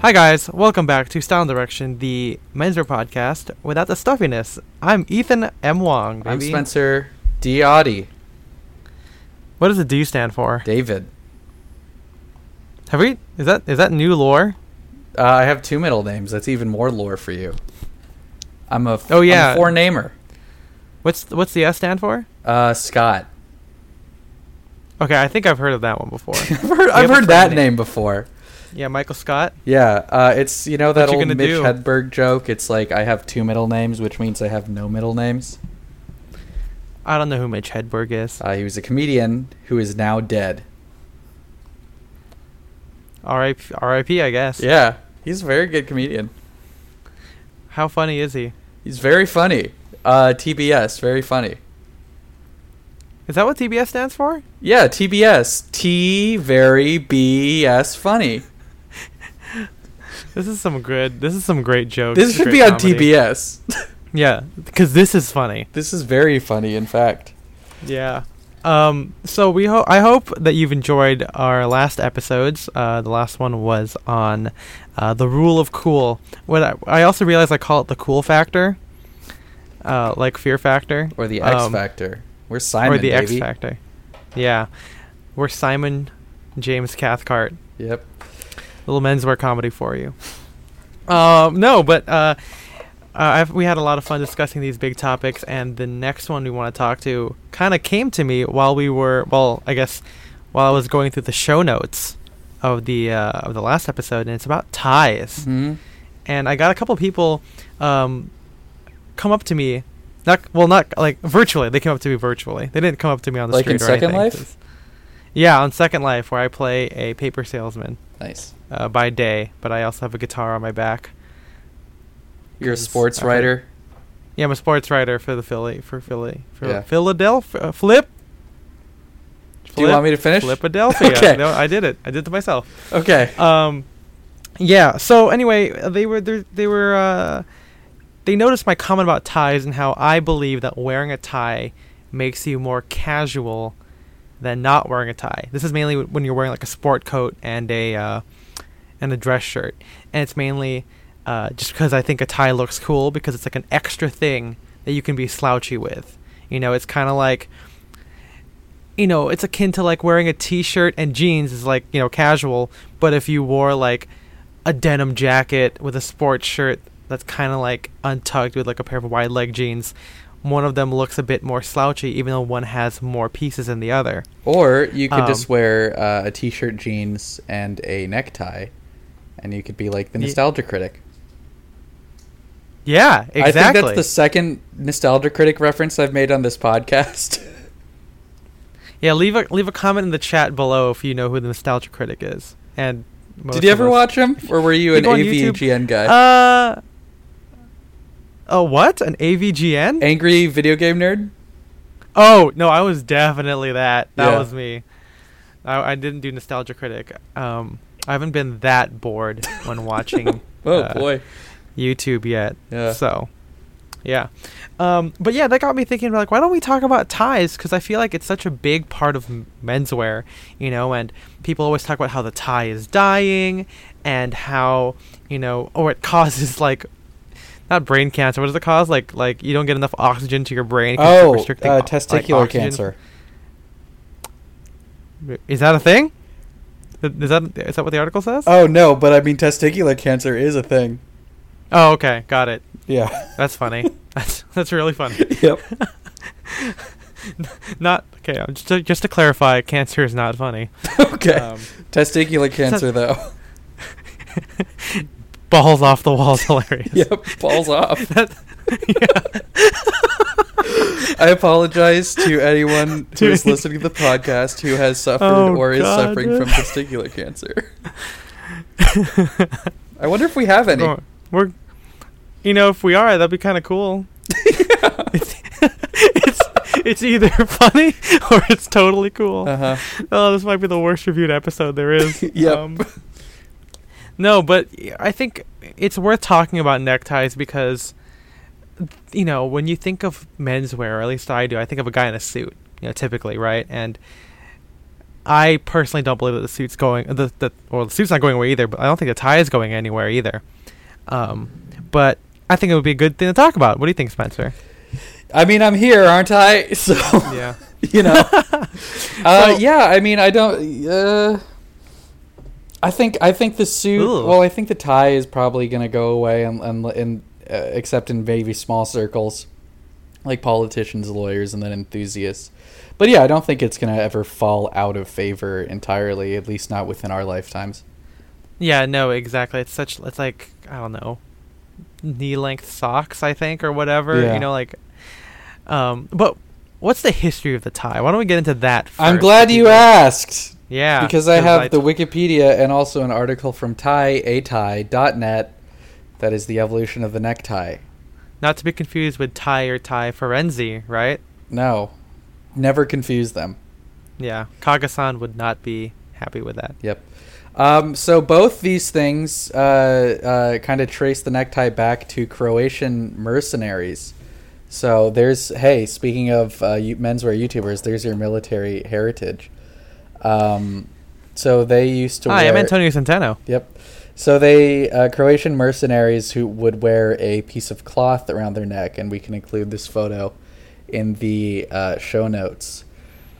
Hi guys, welcome back to Style and Direction, the menswear podcast without the stuffiness. I'm Ethan M. Wong. I'm baby. Spencer Diotti. What does the D stand for? David. Have we? Is that is that new lore? Uh, I have two middle names. That's even more lore for you. I'm a f- Oh, I'm yeah. a four namer. What's what's the S stand for? Uh, Scott. Okay, I think I've heard of that one before. I've heard, I've heard that friend name before. Yeah, Michael Scott. Yeah, uh, it's you know that you old Mitch do? Hedberg joke. It's like I have two middle names, which means I have no middle names. I don't know who Mitch Hedberg is. Uh, he was a comedian who is now dead. R.I.P. R.I.P. I guess. Yeah, he's a very good comedian. How funny is he? He's very funny. Uh, TBS, very funny. Is that what TBS stands for? Yeah, TBS. T very B S funny. This is some good. This is some great jokes. This should be on comedy. TBS. Yeah, because this is funny. this is very funny, in fact. Yeah. Um. So we hope. I hope that you've enjoyed our last episodes. Uh, the last one was on uh, the rule of cool. What I, I also realized I call it the cool factor. Uh, like Fear Factor. Or the X Um, Factor. We're Simon, or the baby. X Factor. Yeah. We're Simon James Cathcart. Yep. Little menswear comedy for you. Um, no, but uh, uh, we had a lot of fun discussing these big topics, and the next one we want to talk to kind of came to me while we were, well, I guess, while I was going through the show notes of the uh, of the last episode, and it's about ties. hmm And I got a couple people um, come up to me, not well, not like virtually. They came up to me virtually. They didn't come up to me on the Like street in or Second anything, Life? Yeah, on Second Life, where I play a paper salesman Nice. Uh, by day, but I also have a guitar on my back. You're a sports writer. Yeah, I'm a sports writer for the Philly for Philly for Yeah. Philadelphia. Uh, flip. Do you want me to finish? Philadelphia. Okay. No, I did it. I did it to myself. Okay. Um, yeah. So anyway, uh, they were they they were uh, they noticed my comment about ties and how I believe that wearing a tie makes you more casual than not wearing a tie. This is mainly when you're wearing like a sport coat and a uh, and a dress shirt, and it's mainly uh, just because I think a tie looks cool because it's like an extra thing that you can be slouchy with. You know, it's kind of like you know, it's akin to like wearing a t-shirt and jeans is like, you know, casual, but if you wore like a denim jacket with a sports shirt that's kind of like untucked with like a pair of wide leg jeans, one of them looks a bit more slouchy even though one has more pieces than the other. Or you could Um, just wear uh, a t-shirt, jeans, and a necktie, and you could be like the nostalgia critic. Yeah, exactly. I think that's the second nostalgia critic reference I've made on this podcast. yeah, leave a leave a comment in the chat below if you know who the nostalgia critic is. And most Did you ever us- watch him, or were you an go on YouTube. AVGN guy? Uh Oh, what? An AVGN? Angry video game nerd. Oh no, I was definitely that. That Yeah. was me. I, I didn't do nostalgia critic. Um, I haven't been that bored when watching Oh uh, boy. YouTube yet. Yeah. So, yeah. Um, but yeah, that got me thinking. Like, why don't we talk about ties? Because I feel like it's such a big part of menswear, you know. And people always talk about how the tie is dying, and how you know, or it causes like. Not brain cancer. What does it cause? Like, like you don't get enough oxygen to your brain. Oh, restricting uh, o- like, testicular cancer. Is that a thing? Is that is that what the article says? Oh no, but I mean testicular cancer is a thing. Oh, okay, got it. Yeah. That's funny. that's that's really funny. yep. not okay. Just to, just to clarify, cancer is not funny. Okay. Um, Testicular cancer though. balls off the walls, hilarious. yep. Balls off. That- I apologize to anyone who is listening to the podcast who has suffered Oh, or is God. suffering from testicular cancer. I wonder if we have any. We're, we're, you know, if we are, that'd be kind of cool. It's, it's it's either funny or it's totally cool. Uh huh. Oh, this might be the worst reviewed episode there is. Um, no, but I think it's worth talking about neckties because, you know, when you think of menswear, or at least I do, I think of a guy in a suit, you know, typically, right? And I personally don't believe that the suit's going the the well the suit's not going away either, but I don't think the tie is going anywhere either. Um, but I think it would be a good thing to talk about. What do you think, Spencer? I mean, I'm here, aren't I? So Yeah. you know. uh, So- yeah, I mean, I don't. Uh, I think I think the suit. Ooh. Well, I think the tie is probably going to go away, and and, and except in maybe small circles, like politicians, lawyers, and then enthusiasts. But yeah, I don't think it's going to ever fall out of favor entirely. At least not within our lifetimes. Yeah, no, exactly. It's such it's like I don't know, knee length socks, I think, or whatever. Yeah. You know, like, um, but what's the history of the tie? Why don't we get into that? First I'm glad you asked. Yeah, because I have the t- Wikipedia and also an article from tieatie.net that is the evolution of the necktie. not to be confused with tie or tie Firenze, right? No, never confuse them. Yeah, Kagasan would not be happy with that. Yep. Um, so both these things uh, uh, kind of trace the necktie back to Croatian mercenaries. So there's hey, speaking of uh, menswear YouTubers, there's your military heritage. Um, so they used to. Hi, wear, I'm Antonio Centeno. Yep. So they uh, Croatian mercenaries who would wear a piece of cloth around their neck, and we can include this photo in the uh, show notes.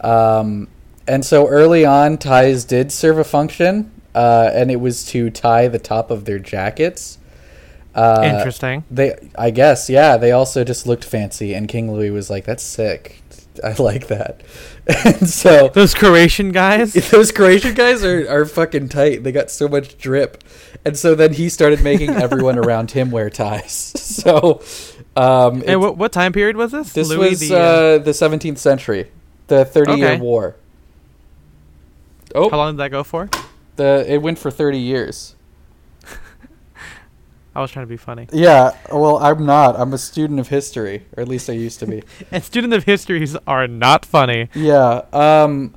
Um, and so early on, ties did serve a function, uh, and it was to tie the top of their jackets. Uh, Interesting. They, I guess, yeah. They also just looked fancy, and King Louis was like, "That's sick. I like that." and so Those Croatian guys. those Croatian guys are, are fucking tight. They got so much drip. And so then he started making everyone around him wear ties. So um, and what, what time period was this? this Louis was the, uh, uh, the 17th century, the 30 year Okay. war. how Oh, long did that go for? the it went for 30 years. I was trying to be funny. Yeah, well, I'm not. I'm a student of history, or at least I used to be. And student of histories are not funny. Yeah, um,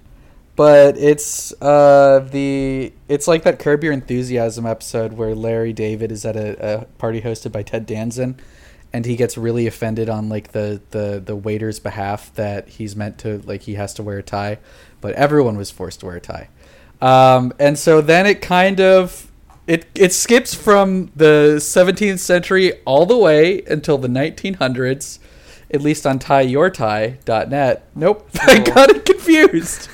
but it's uh the it's like that Curb Your Enthusiasm episode where Larry David is at a, a party hosted by Ted Danson, and he gets really offended on like the the the waiter's behalf that he's meant to like he has to wear a tie, but everyone was forced to wear a tie, um, and so then it kind of. It, it skips from the 17th century all the way until the 1900s, at least on tieyourtie.net. Nope, I got it confused.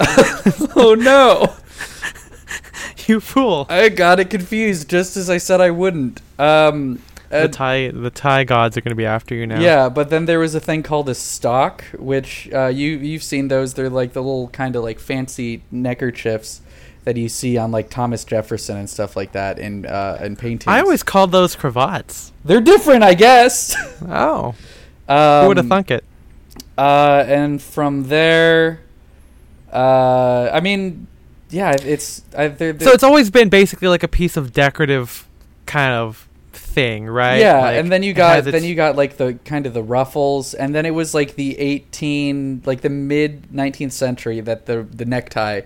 oh no, You fool. I got it confused just as I said I wouldn't. Um, The tie the tie gods are going to be after you now. yeah, but then there was a thing called a stock, which uh, you you've seen those. They're like the little kind of like fancy neckerchiefs that you see on like Thomas Jefferson and stuff like that in uh, in paintings. I always called those cravats. they're different, I guess. Oh, um, who would have thunk it? Uh, and from there, uh, I mean, yeah, it's I, they're, So it's always been basically like a piece of decorative kind of thing, right? yeah, Like, and then you got then you got like the kind of the ruffles, and then it was like the eighteen, like the mid nineteenth century that the the necktie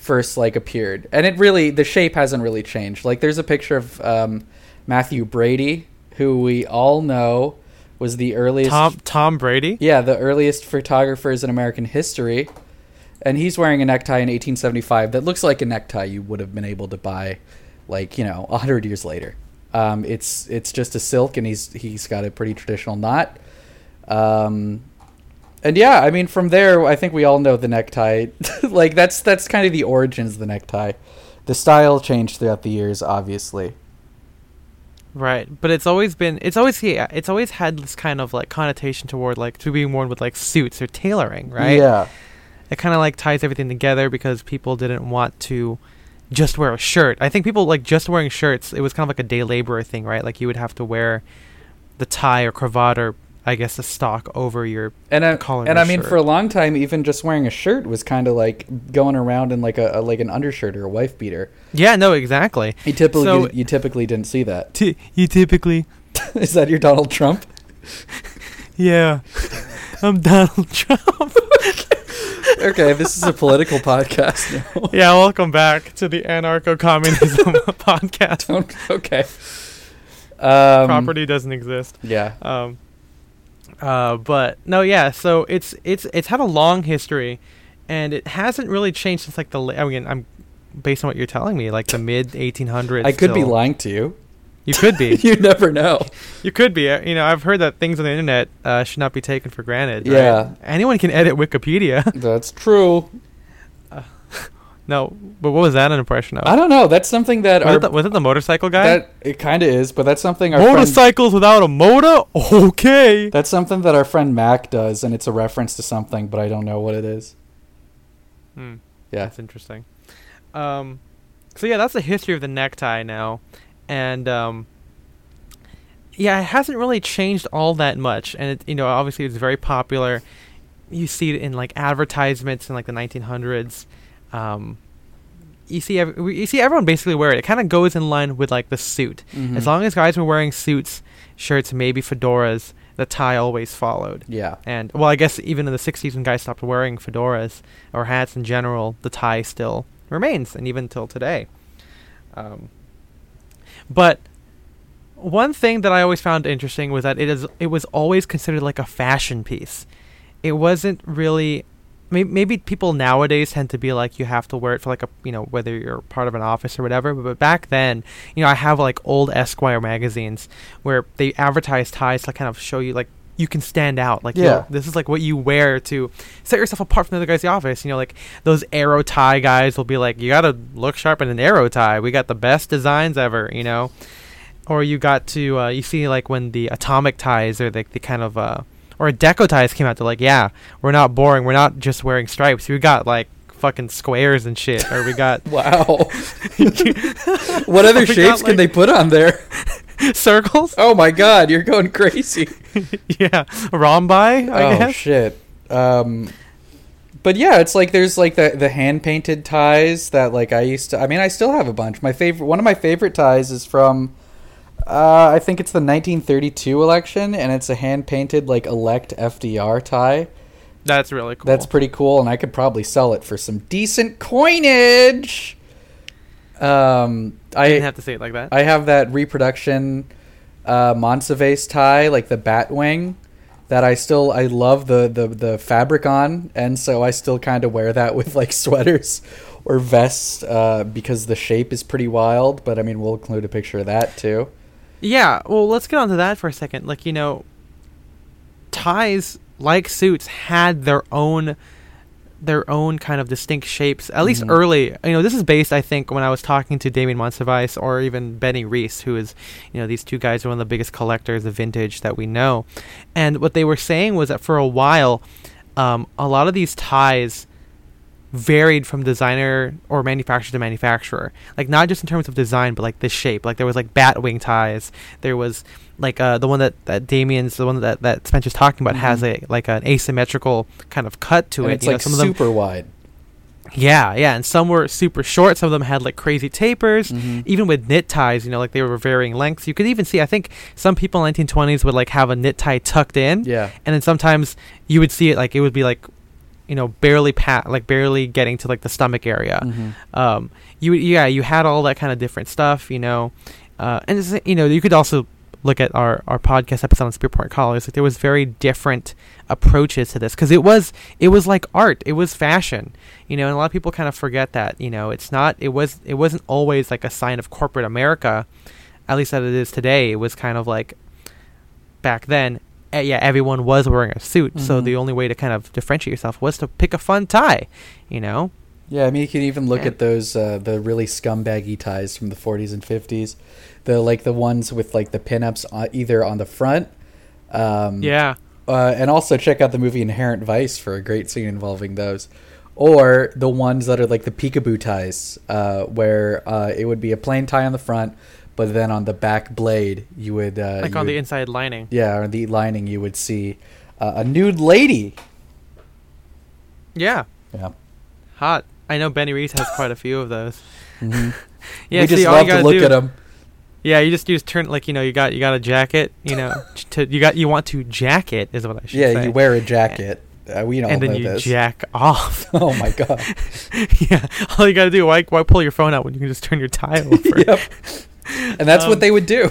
first like appeared, and it really the shape hasn't really changed. Like there's a picture of um, Mathew Brady, who we all know was the earliest Tom Tom Brady. Yeah, the earliest photographers in American history. And he's wearing a necktie in 1875 that looks like a necktie you would have been able to buy, like you know, hundred years later. Um, it's it's just a silk, and he's he's got a pretty traditional knot. Um, and yeah, I mean, from there, I think we all know the necktie. like that's that's kind of the origins of the necktie. The style changed throughout the years, obviously. Right, but it's always been it's always yeah it's always had this kind of like connotation toward like to being worn with like suits or tailoring, right? Yeah. It kind of like ties everything together because people didn't want to just wear a shirt. I think people like just wearing shirts. It was kind of like a day laborer thing, right? Like you would have to wear the tie or cravat or I guess the stock over your And I, collar and I a mean, shirt. for a long time, even just wearing a shirt was kind of like going around in like a, a like an undershirt or a wife beater. yeah no exactly. You typically So- you typically didn't see that. T- you typically Is that your Donald Trump? yeah. I'm Donald Trump. okay, this is a political podcast now. yeah, welcome back to the anarcho communism podcast. Don't- okay. Um, Property doesn't exist. Yeah. Um, uh, but no, yeah. So it's it's it's had a long history, and it hasn't really changed since like the. I mean, I'm based on what you're telling me, like the mid 1800s. I could be lying to you. You could be. you never know. You could be. uh, You know, I've heard that things on the internet uh, should not be taken for granted. right? Yeah. Anyone can edit Wikipedia. That's true. No, but what was that an impression of? I don't know. That's something that was, our it the, was it the motorcycle guy? that it kind of is, but that's something our friend, Motorcycles without a motor? Okay. that's something that our friend Mac does, and it's a reference to something, but I don't know what it is. Hmm. Yeah. That's interesting. Um, so yeah, that's the history of the necktie now, and um, yeah, it hasn't really changed all that much. And it, you know, obviously, it's very popular. You see it in like advertisements in like the 1900s. Um, you see, ev- you see everyone basically wear it. It kind of goes in line with like the suit. Mhm. As long as guys were wearing suits, shirts, maybe fedoras, the tie always followed. Yeah. And well, I guess even in the '60s, when guys stopped wearing fedoras or hats in general, the tie still remains, and even till today. Um, but one thing that I always found interesting was that it is it was always considered like a fashion piece. It wasn't really. May- Maybe people nowadays tend to be like you have to wear it for like a you know whether you're part of an office or whatever. But, but back then, you know, I have like old Esquire magazines where they advertise ties to kind of show you like you can stand out. Like, you know, Yeah. this is like what you wear to set yourself apart from the other guys in the office. You know, like those arrow tie guys will be like, you gotta look sharp in an arrow tie. We got the best designs ever. You know, or you got to uh, you see like when the atomic ties or the, the kind of uh, or deco ties came out. They're like, yeah, we're not boring. We're not just wearing stripes. We got like fucking squares and shit. Or we got Wow. what other We got, shapes can like- they put on there? circles. Oh my god, you're going crazy. yeah, rhombi. I oh guess. shit. Um but yeah, it's like there's like the the hand painted ties that like I used to I mean I still have a bunch. My favorite one of my favorite ties is from uh, I think it's the 1932 election, and it's a hand painted like elect FDR tie. That's really cool. That's pretty cool, and I could probably sell it for some decent coinage. Um, I didn't have to say it like that. I have that reproduction uh, Monsivais tie, like the bat wing, that I still I love the the the fabric on, and so I still kind of wear that with like sweaters or vests uh, because the shape is pretty wild. But I mean, we'll include a picture of that too. Yeah, well, let's get onto that for a second. Like, you know, ties like suits had their own their own kind of distinct shapes. At least Mhm. early, you know, this is based I think when I was talking to Damien Monsivais or even Benny Reese, who is, you know, these two guys are one of the biggest collectors of vintage that we know. And what they were saying was that for a while, um, a lot of these ties varied from designer or manufacturer to manufacturer. Like not just in terms of design, but like the shape. Like there was like bat wing ties. There was like uh, the one that, that Damien's the one that that Spencer's talking about has a like an asymmetrical kind of cut to and it. it's You know, like some of them, super wide. yeah, yeah, and some were super short. Some of them had like crazy tapers. Mhm. Even with knit ties, you know, like they were varying lengths. You could even see. I think some people in 1920s would like have a knit tie tucked in Yeah. and then sometimes you would see it like it would be like you know barely pat like barely getting to like the stomach area. Mhm. um you yeah you had all that kind of different stuff you know uh and it's, you know you could also look at our our podcast episode on spearpoint collars like there was very different approaches to this because it was it was like art. It was fashion you know and a lot of people kind of forget that you know it's not it was it wasn't always like a sign of corporate america. At least that it is today. It was kind of like back then eh, yeah everyone was wearing a suit. So Mhm. the only way to kind of differentiate yourself was to pick a fun tie you know? Yeah, I mean, you can even look And- at those uh, the really scumbaggy ties from the 40s and 50s, the like the ones with like the pinups on, either on the front. Um, yeah. uh, and also check out the movie Inherent Vice for a great scene involving those, or the ones that are like the peekaboo ties, uh, where uh, it would be a plain tie on the front, but then on the back blade you would uh, like you on the inside lining yeah, or the lining you would see uh, a nude lady. yeah Yeah. hot i know benny reese has quite a few of those Mm-hmm. yeah we see, just all you love to gotta look do- at them. Yeah, you just use turn like you know you got you got a jacket you know to you got you want to jacket is what I should Yeah, say. you wear a jacket. Uh, we all and then know you this. jack off. oh my god. yeah, all you gotta do why why pull your phone out when you can just turn your tie over? yep. And that's Um, what they would do.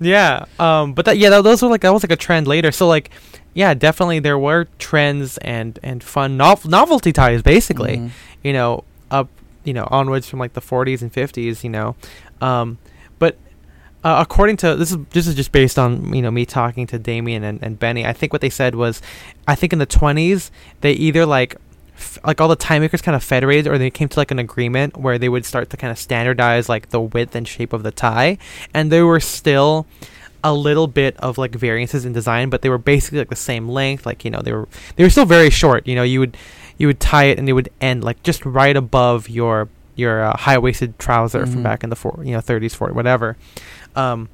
Yeah, um, but that yeah, that, those were like that was like a trend later. So like yeah, definitely there were trends and and fun nov- novelty ties, basically. Mhm. You know, up you know onwards from like the 40s and 50s. You know, um, but uh, according to this is this is just based on you know me talking to Damien and, and Benny. I think what they said was, I think in the 20s they either like f- like all the tie makers kind of federated or they came to like an agreement where they would start to kind of standardize like the width and shape of the tie. And there were still a little bit of like variances in design but they were basically like the same length like you know they were they were still very short. You know you would you would tie it and it would end like just right above your your uh, high-waisted trouser Mhm. from back in the four, you know 30s 40s whatever. Um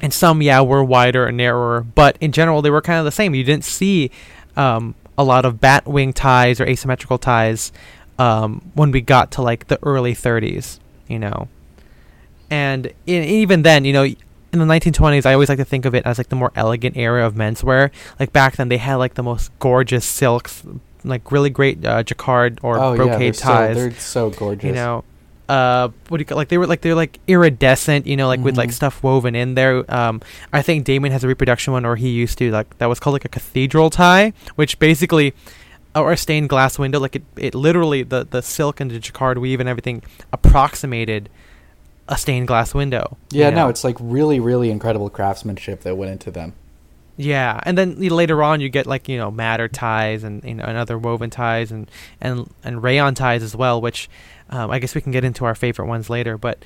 and some yeah were wider and narrower but in general they were kind of the same. You didn't see um, a lot of bat wing ties or asymmetrical ties um, when we got to like the early 30s you know? And in, even then you know in the 1920s i always like to think of it as like the more elegant era of menswear. Like back then they had like the most gorgeous silks like really great uh, jacquard or oh yeah, they're brocade so, ties. they're so gorgeous. you know uh what do you call like they were like they're like iridescent you know like with like Mhm. stuff woven in there um i think damon has a reproduction one or he used to like that was called like a cathedral tie which basically or a stained glass window like it, it literally the the silk and the jacquard weave and everything approximated a stained glass window you yeah, know? no, it's like really, really incredible craftsmanship that went into them. Yeah, and then you know, later on you get like you know madder ties and you know and other woven ties and and and rayon ties as well, which um, I guess we can get into our favorite ones later. But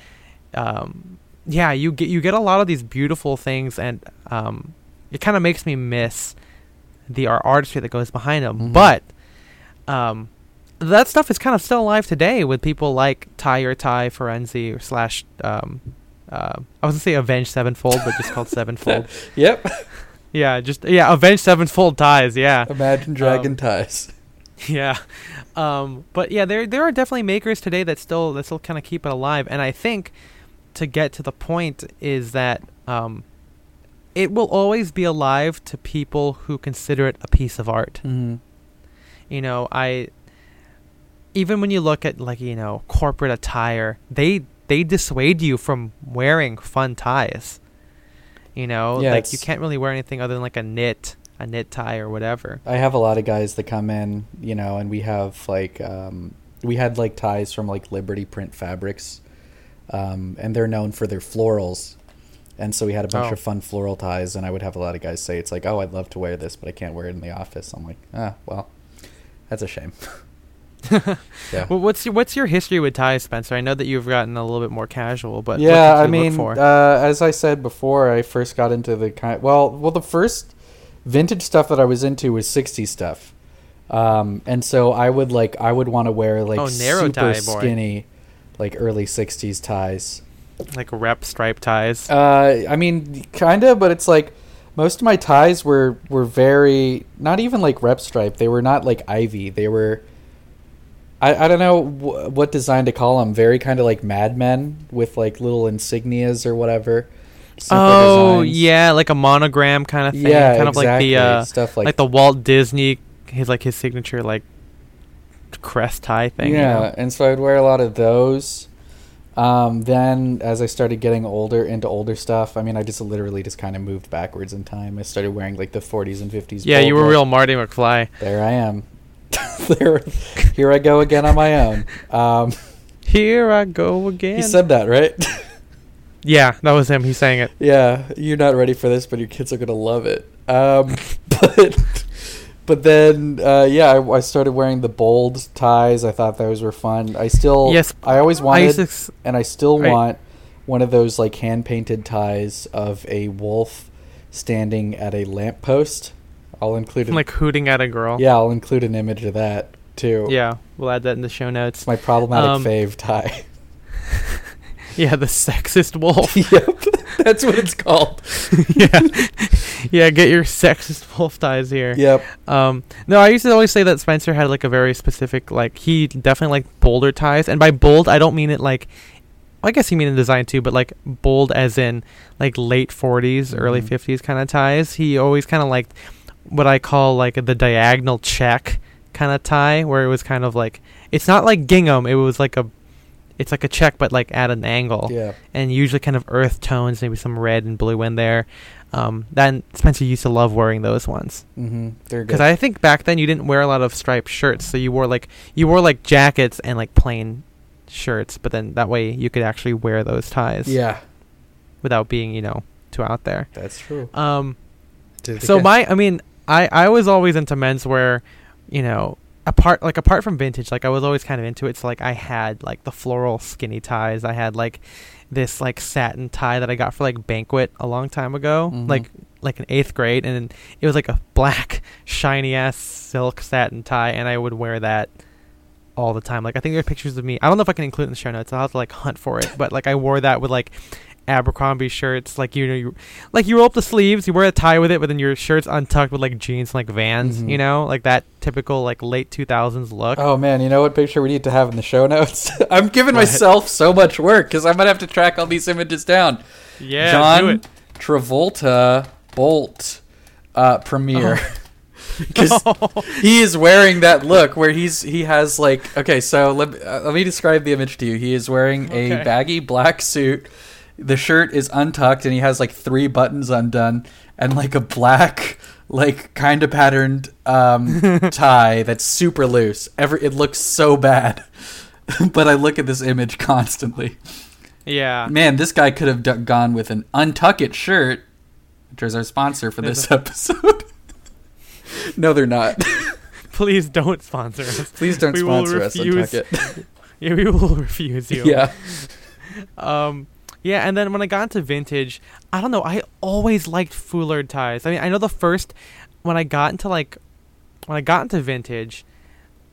um, yeah, you get you get a lot of these beautiful things, and um, it kind of makes me miss the art artistry that goes behind them. Mhm. But um, that stuff is kind of still alive today with people like Tie or Tie Firenze or slash. Um, uh, I was gonna say Avenged Sevenfold, but just called Sevenfold. Yep. Yeah, just yeah, Avenged Sevenfold ties. Yeah, Imagine Dragon Um, ties. yeah. Um, but yeah, there there are definitely makers today that still that still kind of keep it alive, and I think to get to the point is that um, it will always be alive to people who consider it a piece of art. Mm-hmm. You know, I even when you look at like you know corporate attire, they they dissuade you from wearing fun ties. You know, Yeah, like you can't really wear anything other than like a knit a knit tie or whatever. I have a lot of guys that come in, you know, and we have like um, we had like ties from like Liberty Print Fabrics, um, and they're known for their florals. And so we had a bunch Oh. of fun floral ties, and I would have a lot of guys say, "It's like, oh, I'd love to wear this, but I can't wear it in the office." I'm like, ah, well, that's a shame. yeah. Well, what's your what's your history with ties, Spencer? I know that you've gotten a little bit more casual, but what yeah, did you I mean, for? uh, as I said before, I first got into the kind. Well, well, the first vintage stuff that I was into was '60s stuff, um, and so I would like I would want to wear like Oh, narrow super skinny, like early '60s ties. like rep stripe ties. Uh, I mean, kind of, but it's like most of my ties were were very not even like rep stripe. They were not like ivy. They were. I, I don't know wh- what design to call them. Very kind of like Mad Men with like little insignias or whatever. Simple oh designs. yeah, like a monogram kind of thing. yeah, kind of like the uh, stuff like, like, the Walt Disney, his like his signature like crest tie thing. you yeah. know? And so I'd wear a lot of those. Um, then as I started getting older into older stuff, I mean, I just literally just kind of moved backwards in time. I started wearing like the 40s and 50s. yeah. You were real Marty McFly. There I am. there, here I go again on my own. Um, Here I go again. he said that, right? yeah, that was him. He sang it. yeah, you're not ready for this, but your kids are gonna love it. Um, but but then uh, yeah, I, I started wearing the bold ties. I thought those were fun. I still Yes, I always wanted, to s- and I still Right. want one of those like hand painted ties of a wolf standing at a lamppost. I'll include an, like hooting at a girl. yeah, I'll include an image of that too. Yeah, we'll add that in the show notes. It's my problematic Um, fave tie. Yeah, the sexist wolf. yep, that's what it's called. yeah, yeah. Get your sexist wolf ties here. Yep. Um, no, I used to always say that Spencer had like a very specific, like he definitely liked bolder ties, and by bold I don't mean it like, I guess he mean in design too, but like bold as in like late 40s, early Mhm. 50s kind of ties. He always kind of liked what I call like the diagonal check kind of tie, where it was kind of like it's not like gingham, it was like a it's like a check but like at an angle Yeah. and usually kind of earth tones, maybe some red and blue in there. Um, then Spencer used to love wearing those ones Mm-hmm. They're good. because I think back then you didn't wear a lot of striped shirts, so you wore like you wore like jackets and like plain shirts, but then that way you could actually wear those ties yeah, without being you know too out there. that's true. Um, so again. my, I mean, I I was always into menswear, you know. Apart like apart from vintage, like I was always kind of into it. So like I had like the floral skinny ties. I had like this like satin tie that I got for like banquet a long time ago, Mhm. like like in eighth grade, and it was like a black shiny ass silk satin tie, and I would wear that all the time. Like I think there are pictures of me. I don't know if I can include it in the show notes. I'll have to like hunt for it. But like I wore that with like Abercrombie shirts. Like you know, you like you roll up the sleeves, you wear a tie with it, but then your shirt's untucked with like jeans and like Vans. Mhm. You know, like that typical like late two thousands look. Oh man, you know what picture we need to have in the show notes? I'm giving myself so much work because I'm gonna have to track all these images down. yeah, John. Travolta Bolt uh, premiere. Oh. Because he is wearing that look where he's he has like okay so let, uh, let me describe the image to you he is wearing a baggy black suit the shirt is untucked and he has like three buttons undone and like a black like kind of patterned um, tie that's super loose every it looks so bad but i look at this image constantly yeah. man this guy could have d- gone with an UNTUCKit shirt which is our sponsor for this episode no they're not Please don't sponsor us. Please don't We sponsor us refuse- Tucket. Yeah, we will refuse you. yeah. Um, yeah, and then when I got into vintage, I don't know. I always liked foulard ties. I mean, I know the first when I got into like when I got into vintage,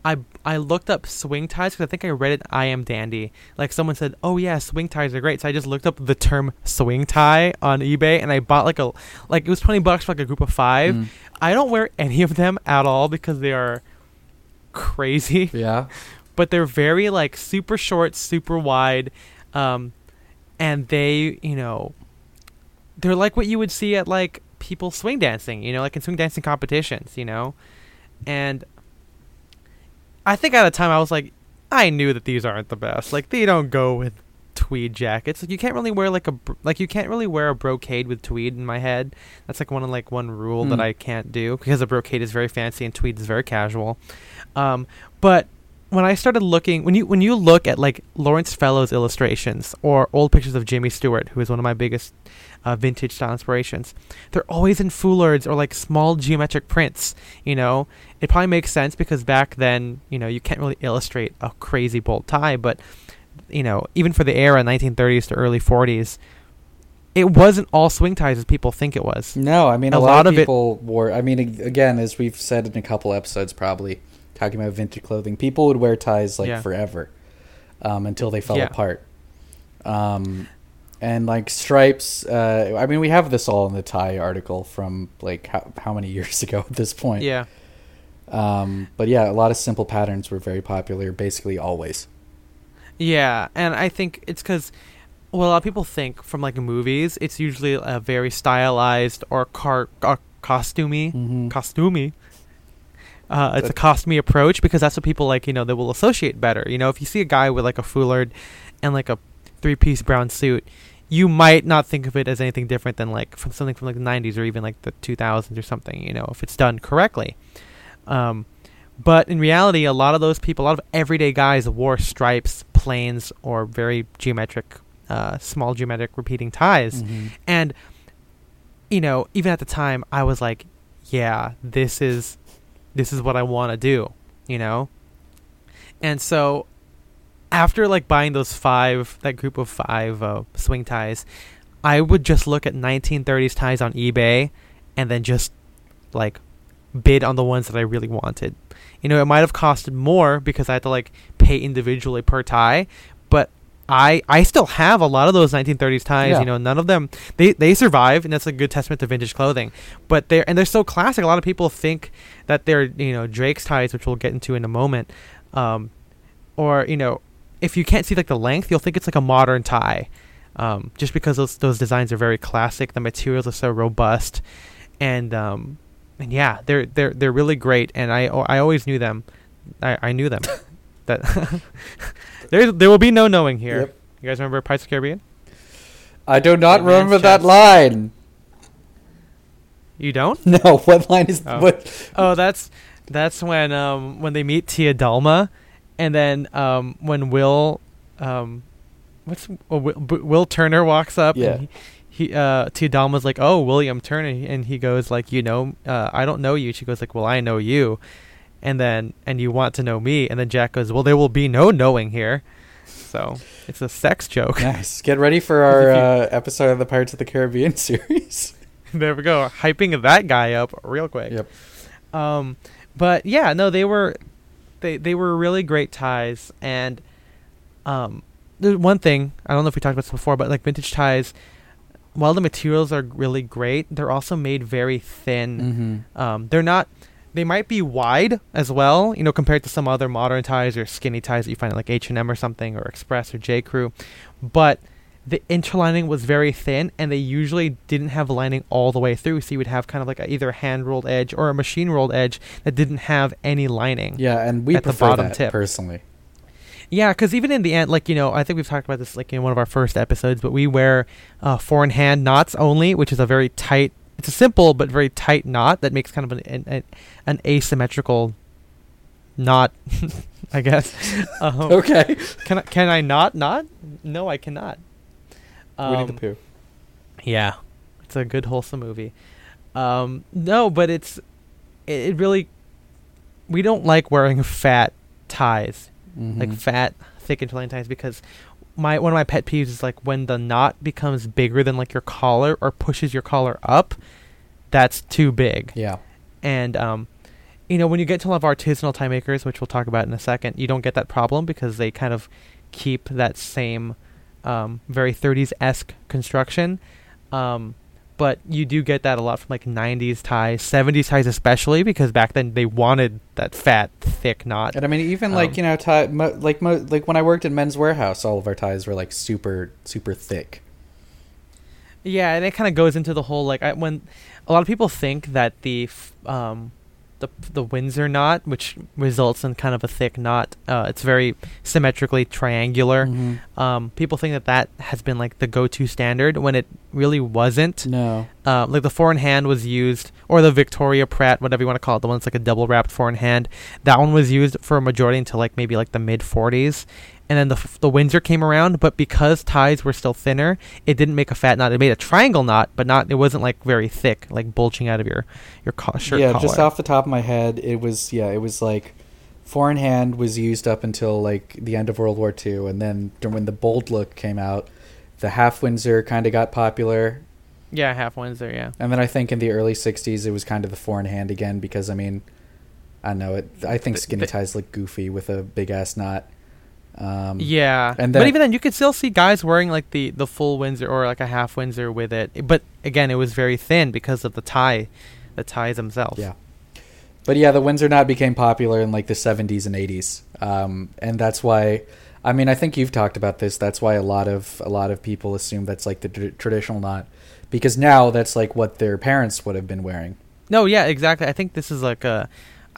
I I looked up swing ties because I think I read it. I am dandy. Like someone said, "Oh yeah, swing ties are great." So I just looked up the term swing tie on eBay and I bought like a like it was twenty bucks for like a group of five. Mm. I don't wear any of them at all because they are crazy Yeah. but they're very like super short, super wide, um, and they, you know, they're like what you would see at like people swing dancing, you know, like in swing dancing competitions, you know, and I think at the time I was like, I knew that these aren't the best. Like they don't go with tweed jackets. Like you can't really wear like a like you can't really wear a brocade with tweed in my head. That's like one of like one rule that Hmm. I can't do because a brocade is very fancy and tweed is very casual. Um, but when I started looking, when you when you look at like Laurence Fellows illustrations or old pictures of Jimmy Stewart, who is one of my biggest uh, vintage style inspirations, they're always in foulards or like small geometric prints. You know, it probably makes sense because back then, you know, you can't really illustrate a crazy bolt tie, but you know, even for the era 1930s to early 40s, it wasn't all swing ties as people think it was. No, I mean a, A lot, lot of of it- people wore. I mean, again, as we've said in a couple episodes, probably talking about vintage clothing, people would wear ties like Yeah. forever um, until they fell Yeah. apart. Um, and like stripes. Uh, I mean, we have this all in the tie article from like how, how many years ago at this point. Yeah. Um, but yeah, a lot of simple patterns were very popular, basically always. Yeah, and I think it's because, well, a lot of people think from like movies, it's usually a very stylized or car or costumey, Mhm. costumey. Uh, it's a cost me approach because that's what people like. You know, they will associate better. You know, if you see a guy with like a foulard and like a three-piece brown suit, you might not think of it as anything different than like from something from like the '90s or even like the 2000s or something. You know, if it's done correctly. Um, but in reality, a lot of those people, a lot of everyday guys wore stripes, planes, or very geometric, uh, small geometric repeating ties. Mhm. And, you know, even at the time, I was like, yeah, this is, this is what I want to do, you know? And so, after like buying those five, that group of five uh, swing ties, I would just look at 1930s ties on eBay and then just like bid on the ones that I really wanted. You know, it might have costed more because I had to like pay individually per tie, but I I still have a lot of those 1930s ties. Yeah. You know, none of them they they survive, and that's a good testament to vintage clothing. But they're and they're so classic. A lot of people think that they're you know Drake's ties, which we'll get into in a moment, um, or you know, if you can't see like the length, you'll think it's like a modern tie, um, just because those those designs are very classic. The materials are so robust, and um, and yeah, they're they're they're really great. And I I always knew them. I, I knew them. that There, there will be no knowing here. Yep. You guys remember Pirates of the Caribbean? I do not remember that line. You don't? No, what line is Oh. what? Oh, that's that's when um when they meet Tia Dalma, and then um when Will um what's oh, Will, Will Turner walks up. Yeah. And he, he uh Tia Dalma's like, oh William Turner, and he goes like, you know, uh, I don't know you. She goes like, well, I know you, and then and you want to know me, and then Jack goes, well, there will be no knowing here. So it's a sex joke. Nice. Get ready for our uh, episode of the Pirates of the Caribbean series. there we go, hyping that guy up real quick. Yep. Um, but yeah, no, they were they they were really great ties, and um, there's one thing I don't know if we talked about this before, but like vintage ties, while the materials are really great, they're also made very thin. Mm-hmm. Um, they're not. They might be wide as well, you know, compared to some other modern ties or skinny ties that you find at like H and M or something, or Express or J Crew, but the interlining was very thin, and they usually didn't have lining all the way through. So you would have kind of like a, either a hand rolled edge or a machine rolled edge that didn't have any lining. Yeah, and we At the prefer bottom that tip. personally. Yeah, because even in the end, like you know, I think we've talked about this like in one of our first episodes, but we wear uh, four in hand knots only, which is a very tight. It's a simple but very tight knot that makes kind of an an, an asymmetrical knot, I guess. Um, Okay. Can I, can I not knot? No, I cannot. Winnie the Um, Pooh. yeah, it's a good wholesome movie. Um, no, but it's it, it really. We don't like wearing fat ties like Mhm. fat, thick interlining ties because my one of my pet peeves is like when the knot becomes bigger than like your collar or pushes your collar up, that's too big. yeah. And um, you know, when you get to a lot of artisanal tie makers, which we'll talk about in a second, you don't get that problem because they kind of keep that same um, very 30s esque construction. Um, but you do get that a lot from like 90s ties, 70s ties especially because back then they wanted that fat, thick knot. And I mean, even like Um, you know, tie, mo- like mo- like when I worked in Men's Wearhouse, all of our ties were like super super thick. Yeah, and it kind of goes into the whole like I, when a lot of people think that the f- um the the Windsor knot, which results in kind of a thick knot, uh, it's very symmetrically triangular. Mhm. Um, people think that that has been like the go-to standard when it really wasn't. No. Uh, like the four in hand was used, or the Victoria Pratt, whatever you want to call it, the one that's like a double wrapped four in hand. That one was used for a majority until like maybe like the mid 40s, and then the the Windsor came around. But because ties were still thinner, it didn't make a fat knot. It made a triangle knot, but not. It wasn't like very thick, like bulging out of your your co- shirt yeah, collar. just off the top of my head, it was yeah, it was like four in hand was used up until like the end of World War II, and then when the bold look came out, the half Windsor kind of got popular, yeah, half Windsor. Yeah. and then I think in the early '60s it was kind of the four in hand again because I mean, I don't know it. I think skinny ties look goofy with a big ass knot. Um, Yeah, and but even then, you could still see guys wearing like the the full Windsor or like a half Windsor with it. But again, it was very thin because of the tie, the ties themselves. Yeah. But yeah, the Windsor knot became popular in like the 70s and 80s, um, and that's why. I mean, I think you've talked about this. That's why a lot of a lot of people assume that's like the tr- traditional knot, because now that's like what their parents would have been wearing. No, yeah, exactly. I think this is like a,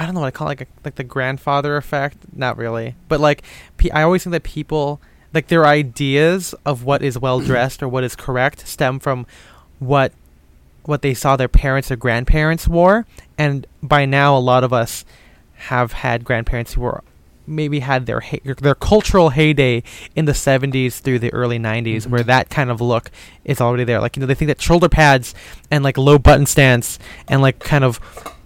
I don't know what I call it, like a, like the grandfather effect. Not really, but like pe- I always think that people like their ideas of what is well dressed or what is correct stem from what what they saw their parents or grandparents wore, and by now a lot of us have had grandparents who were maybe had their hey- their cultural heyday in the 70s through the early 90s where Mhm. that kind of look is already there like you know they think that shoulder pads and like low button stance and like kind of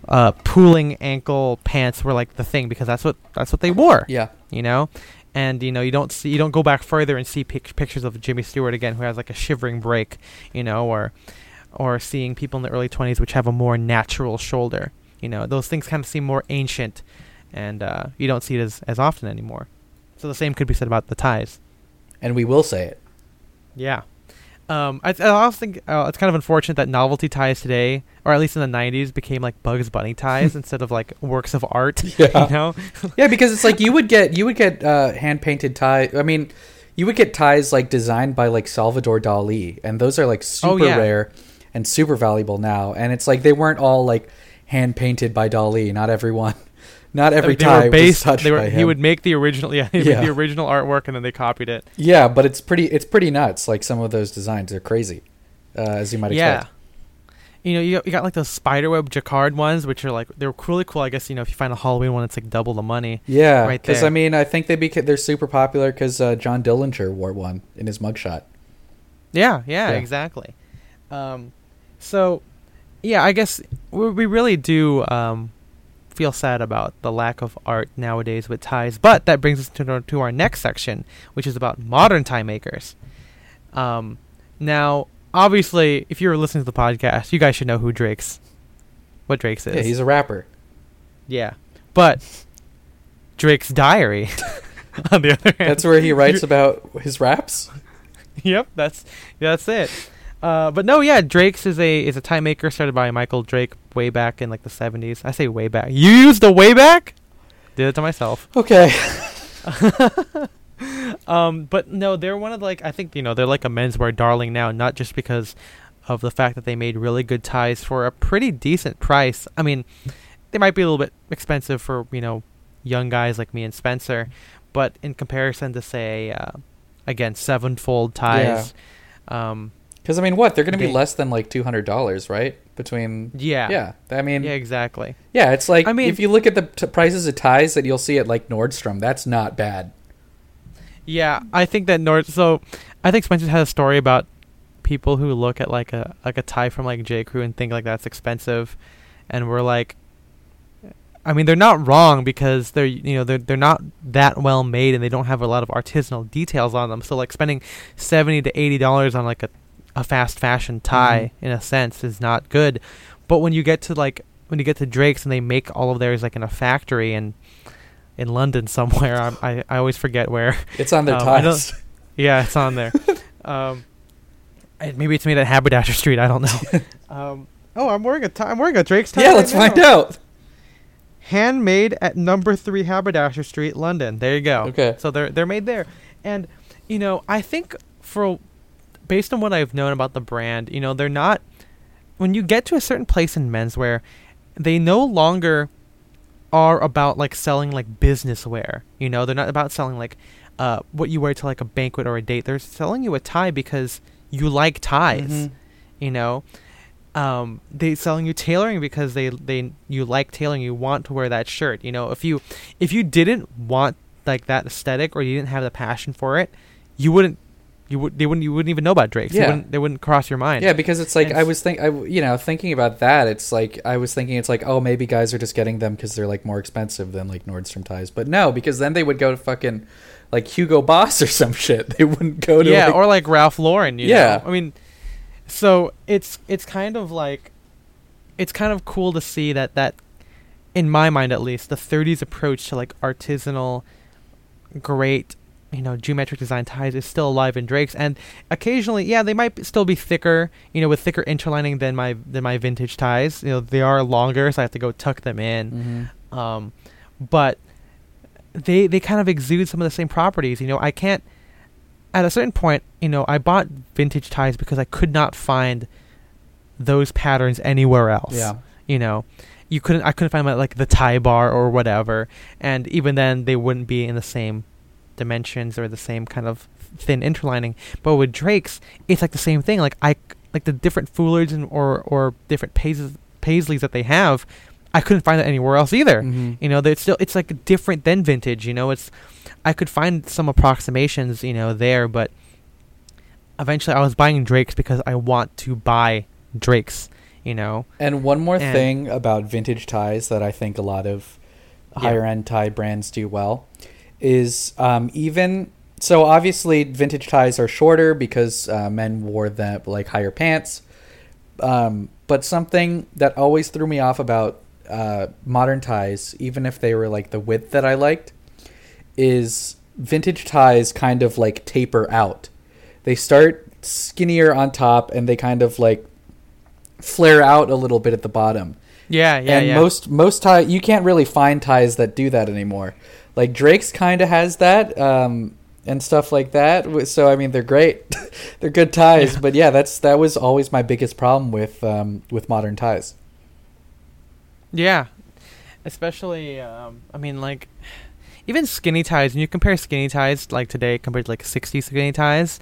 uh pooling ankle pants were like the thing because that's what that's what they wore. Yeah. you know? And you know you don't see you don't go back further and see pic- pictures of Jimmy Stewart again who has like a shivering break you know or or seeing people in the early 20s which have a more natural shoulder. You know those things kind of seem more ancient and uh, you don't see it as, as often anymore. So the same could be said about the ties. And we will say it. yeah um, I, I also think uh, it's kind of unfortunate that novelty ties today, or at least in the '90s, became like Bugs Bunny ties instead of like works of art. Yeah. You know, Yeah, because it's like you would get you would get uh, hand painted tie. I mean, you would get ties like designed by like Salvador Dali, and those are like super Oh, yeah. rare and super valuable now. And it's like they weren't all like hand painted by Dali. Not everyone Not every they tie were based. was touched they were, he would make the original. Yeah, Yeah. the original artwork, and then they copied it. Yeah, but it's pretty. It's pretty nuts. Like some of those designs are crazy, uh, as you might expect. Yeah. You know, you got, you got like those spiderweb jacquard ones, which are like they're really cool. I guess you know if you find a Halloween one, it's like double the money. Yeah, Right because. I mean, I think they beca- they're super popular because uh, John Dillinger wore one in his mugshot. Yeah, yeah, Yeah. exactly. Um, so, yeah, I guess we, we really do um, feel sad about the lack of art nowadays with ties. But that brings us to, our- to our next section, which is about modern tie makers. Um, now, obviously, if you're listening to the podcast, you guys should know who Drake's, what Drake's is. Yeah, he's a rapper. Yeah, but Drake's diary. on the other hand, That's where he writes about his raps. yep, that's that's it. Uh, but no, yeah, Drake's is a is a tie maker started by Michael Drake way back in like the seventies. I say way back. You used the way back? Did it to myself. Okay. um, but no, they're one of the, like I think you know they're like a menswear darling now, not just because of the fact that they made really good ties for a pretty decent price. I mean, they might be a little bit expensive for you know young guys like me and Spencer, but in comparison to say uh, again sevenfold ties, Yeah. um, Because I mean, what they're going to be They- less than like two hundred dollars, right? Between yeah, yeah, I mean, yeah, exactly. yeah, it's like I mean- if you look at the t- prices of ties that you'll see at like Nordstrom, that's not bad. Yeah, I think that Nord. So, I think Spencer has a story about people who look at like a like a tie from like J Crew and think like that's expensive, and we're like, I mean, they're not wrong because they're you know they're they're not that well made and they don't have a lot of artisanal details on them. So like spending seventy to eighty dollars on like a a fast fashion tie in a sense is not good. But when you get to like when you get to Drake's and they make all of theirs like in a factory and in London somewhere, I'm, I I always forget where. It's on their Um, ties. Yeah, it's on there. um, and maybe it's made at Haberdasher Street. I don't know. um, oh, I'm wearing a tie. I'm wearing a Drake's tie. yeah, right let's now. find out. Handmade at Number Three Haberdasher Street, London. There you go. Okay. So they're they're made there, and you know I think for based on what I've known about the brand, you know they're not. When you get to a certain place in menswear, they no longer are about like selling like business wear. You know, they're not about selling like uh, what you wear to like a banquet or a date. They're selling you a tie because you like ties. Mhm. You know, um, they selling you tailoring because they they you like tailoring. You want to wear that shirt. You know, if you if you didn't want like that aesthetic or you didn't have the passion for it, you wouldn't. You would they wouldn't you wouldn't even know about Drake's. Yeah. They wouldn't, they wouldn't cross your mind. Yeah, because it's like And I was think I you know thinking about that. It's like I was thinking it's like oh maybe guys are just getting them because they're like more expensive than like Nordstrom ties, but no, because then they would go to fucking like Hugo Boss or some shit. They wouldn't go to yeah, like, or like Ralph Lauren. You Yeah. know? I mean, so it's it's kind of like it's kind of cool to see that that in my mind at least the 30s approach to like artisanal, great. You know, geometric design ties is still alive in Drake's, and occasionally, yeah, they might still be thicker, you know, with thicker interlining than my than my vintage ties. You know, they are longer, so I have to go tuck them in. Mhm. Um, but they they kind of exude some of the same properties. You know, I can't. At a certain point, you know, I bought vintage ties because I could not find those patterns anywhere else. Yeah. You know, you couldn't. I couldn't find my, like the tie bar or whatever, and even then, they wouldn't be in the same dimensions or the same kind of thin interlining. But with Drake's, it's like the same thing. Like I like the different foulards and or or different paisleys, paisleys that they have. I couldn't find that anywhere else either. Mhm. You know, it's still it's like different than vintage. You know, it's I could find some approximations, you know, there, but eventually I was buying Drake's because I want to buy Drake's. You know, And one more And- thing about vintage ties that I think a lot of Yeah. higher end tie brands do well is um, even so. Obviously, vintage ties are shorter because uh, men wore them like higher pants. Um, but something that always threw me off about uh, modern ties, even if they were like the width that I liked, is vintage ties kind of like taper out. They start skinnier on top and they kind of like flare out a little bit at the bottom. yeah, yeah, and yeah. most most tie you can't really find ties that do that anymore. Like Drake's kind of has that um, and stuff like that. So I mean, they're great. they're good ties, Yeah. but yeah, that's that was always my biggest problem with um, with modern ties. Yeah. especially um, I mean like even skinny ties. When you compare skinny ties like today compared to like '60s skinny ties,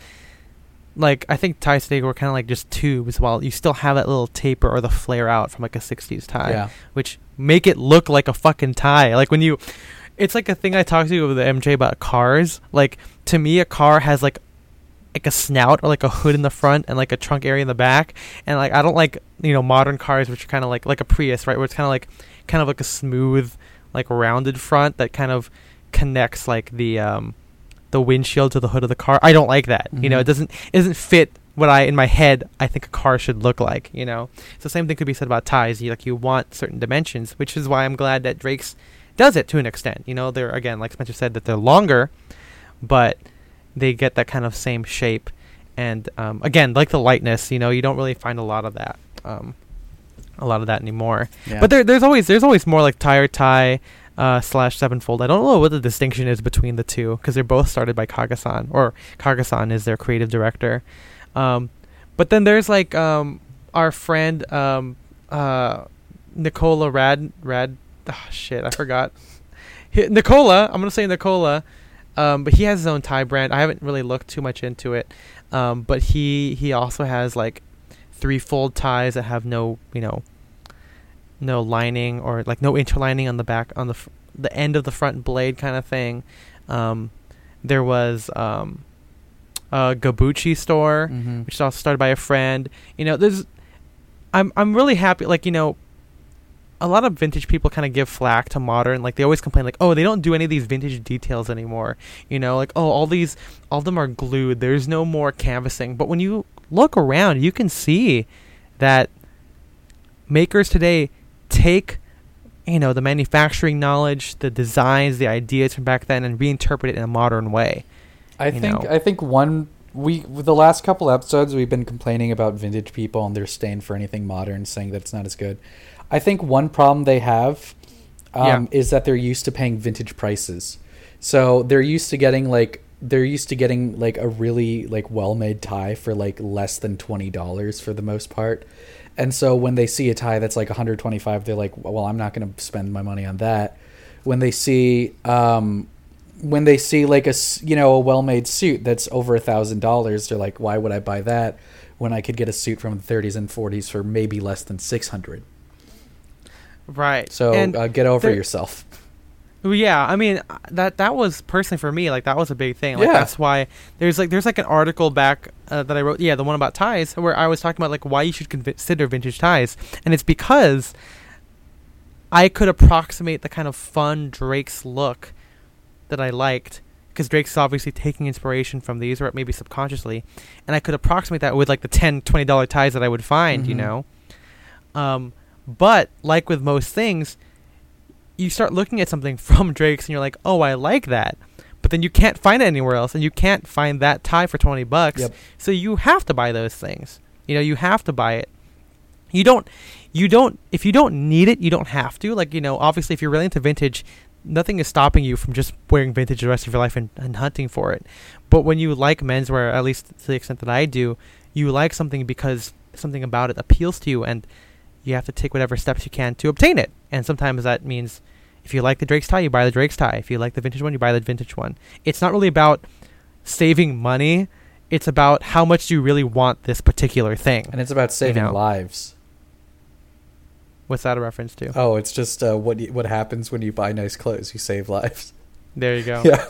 like I think ties today were kind of like just tubes, while you still have that little taper or the flare out from like a '60s tie, Yeah. which make it look like a fucking tie. Like when you, it's like a thing I talked to you with the MJ about cars. Like to me, a car has like like a snout or like a hood in the front and like a trunk area in the back, and like I don't like you know modern cars which are kind of like like a Prius, right? Where it's kind of like kind of like a smooth like rounded front that kind of connects like the um the windshield to the hood of the car. I don't like that. You know, it doesn't it doesn't fit what I in my head I think a car should look like. You know, so same thing could be said about ties. You like you want certain dimensions, which is why I'm glad that Drake's does it to an extent. You know, they're again like Spencer said that they're longer, but they get that kind of same shape. And um, again, like the lightness, you know, you don't really find a lot of that, um, a lot of that anymore. Yeah. But there, there's always there's always more like tire tie uh, slash sevenfold. I don't know what the distinction is between the two because they're both started by Kagasan, or Kagasan is their creative director. Um, but then there's like um, our friend um, uh, Nicola Rad Rad. Oh, shit, I forgot. Nicola, I'm gonna say Nicola. Um, but he has his own tie brand. I haven't really looked too much into it. Um, but he he also has like three fold ties that have no you know no lining or like no interlining on the back on the the end of the front blade kind of thing. Um, there was um, a Gabucci store Mhm. which is also started by a friend. You know, there's I'm I'm really happy like, you know, a lot of vintage people kind of give flack to modern like they always complain like, "Oh, they don't do any of these vintage details anymore." You know, like, "Oh, all these all of them are glued. There's no more canvassing." But when you look around, you can see that makers today take you know the manufacturing knowledge, the designs, the ideas from back then, and reinterpret it in a modern way. I think know. I think one we the last couple episodes we've been complaining about vintage people and their stain for anything modern, saying that it's not as good. I think one problem they have um, is that they're used to paying vintage prices, so they're used to getting like they're used to getting like a really like well made tie for like less than twenty dollars for the most part. And so when they see a tie that's like 125, they're like, "Well, I'm not going to spend my money on that." When they see um, when they see like a you know a well-made suit that's over a thousand dollars they're like why would i buy that when i could get a suit from the 30s and 40s for maybe less than 600 Right. so and uh, get over yourself Yeah, I mean uh, that that was personally for me like that was a big thing. Like Yeah. that's why there's like there's like an article back uh, that I wrote. Yeah, the one about ties where I was talking about like why you should consider vintage ties, and it's because I could approximate the kind of fun Drake's look that I liked because Drake's obviously taking inspiration from these or maybe subconsciously, and I could approximate that with like the 10 20 dollar ties that I would find, you Mhm. know. Um, but like with most things, you start looking at something from Drake's and you're like, oh, I like that. But then you can't find it anywhere else, and you can't find that tie for twenty bucks. Yep. So you have to buy those things. You know, you have to buy it. You don't. You don't. If you don't need it, you don't have to. Like you know, obviously, if you're really into vintage, nothing is stopping you from just wearing vintage the rest of your life and, and hunting for it. But when you like menswear, at least to the extent that I do, you like something because something about it appeals to you, and you have to take whatever steps you can to obtain it. And sometimes that means if you like the Drake's tie, you buy the Drake's tie. If you like the vintage one, you buy the vintage one. It's not really about saving money. It's about how much do you really want this particular thing. and it's about saving know. lives What's that a reference to? oh it's just uh, what y- what happens when you buy nice clothes you save lives There you go. yeah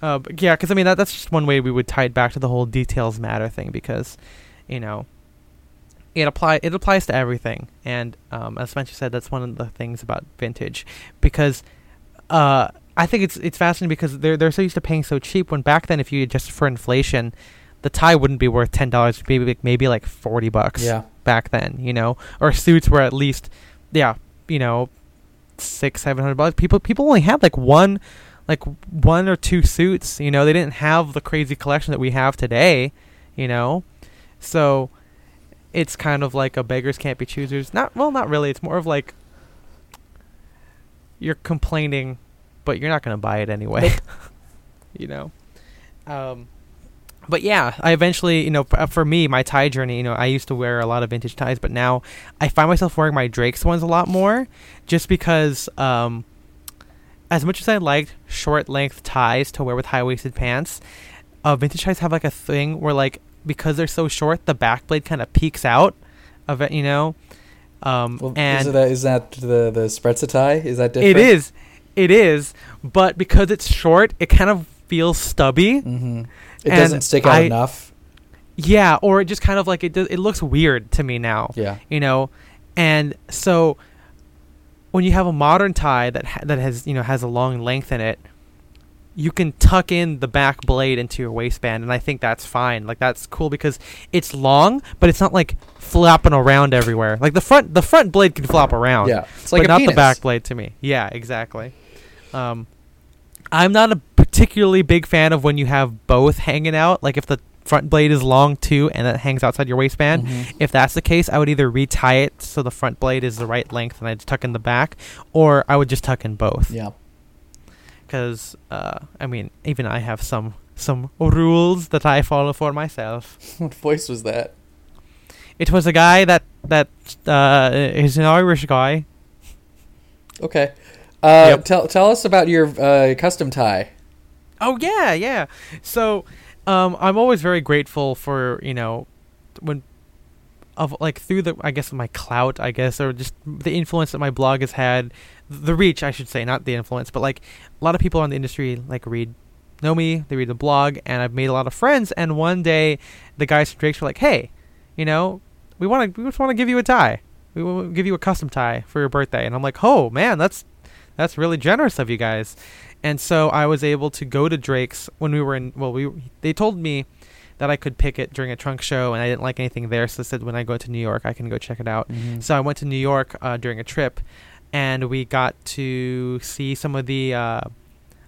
Uh, but yeah, because I mean that that's just one way we would tie it back to the whole details matter thing because, you know, it apply it applies to everything, and um, as Spencer said, that's one of the things about vintage because, uh, I think it's it's fascinating because they're they're so used to paying so cheap when back then if you adjust for inflation, the tie wouldn't be worth ten dollars, maybe maybe like forty bucks yeah back then, you know, or suits were at least, yeah, you know, six, seven hundred bucks. People, people only had like one, like one or two suits. You know, they didn't have the crazy collection that we have today. You know, so it's kind of like a beggars can't be choosers. Not well, not really. It's more of like you're complaining, but you're not gonna buy it anyway. you know. Um, but yeah, I eventually, you know, p- for me, my tie journey, you know, I used to wear a lot of vintage ties, but now I find myself wearing my Drake's ones a lot more, just because, um, as much as I liked short length ties to wear with high waisted pants, uh, vintage ties have like a thing where like because they're so short, the back blade kind of peeks out of it, you know. Um, Well, and is that is that the the tie? Is that different? it is, it is, but because it's short, it kind of feels stubby. Mm-hmm. It doesn't stick out I- enough. Yeah, or it just kind of like it it looks weird to me now. Yeah. You know, and so when you have a modern tie that ha- that has you know has a long length in it, you can tuck in the back blade into your waistband, and I think that's fine. Like that's cool because it's long, but it's not like flapping around everywhere. Like the front the front blade can flop around. Yeah. It's like but not penis. the back blade to me. Yeah, exactly. Um, I'm not a particularly big fan of when you have both hanging out. Like if the front blade is long too and it hangs outside your waistband. Mhm. If that's the case, I would either retie it so the front blade is the right length and I'd tuck in the back, or I would just tuck in both. Yeah. Because uh, I mean, even I have some some rules that I follow for myself. What voice was that? It was a guy that that uh, is an Irish guy. Okay. Uh, Yep. Tell tell us about your uh, custom tie. Oh yeah, yeah. So, um, I'm always very grateful for you know, when, of like through the I guess my clout I guess or just the influence that my blog has had, the reach I should say, not the influence, but like a lot of people in the industry like read, know me, they read the blog, and I've made a lot of friends. And one day, the guys from Drake's were like, hey, you know, we want to we just want to give you a tie. We will give you a custom tie for your birthday. And I'm like, oh man, that's that's really generous of you guys. And so I was able to go to Drake's when we were in. Well, we they told me that I could pick it during a trunk show, and I didn't like anything there, so I said when I go to New York, I can go check it out. Mhm. So I went to New York uh, during a trip, and we got to see some of the uh,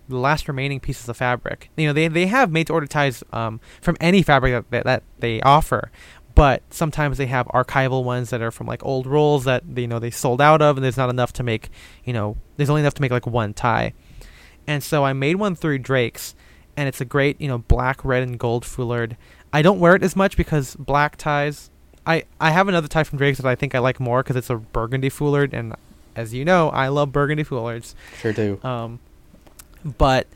the last remaining pieces of fabric. You know, they they have made to order ties um, from any fabric that, that that they offer, but sometimes they have archival ones that are from like old rolls that you know they sold out of, and there's not enough to make. You know, there's only enough to make like one tie, and so I made one through Drake's, and it's a great you know black, red, and gold foulard. I don't wear it as much because black ties. I I have another tie from Drake's that I think I like more because it's a burgundy foulard, and as you know, I love burgundy foulards. Sure do. Um, but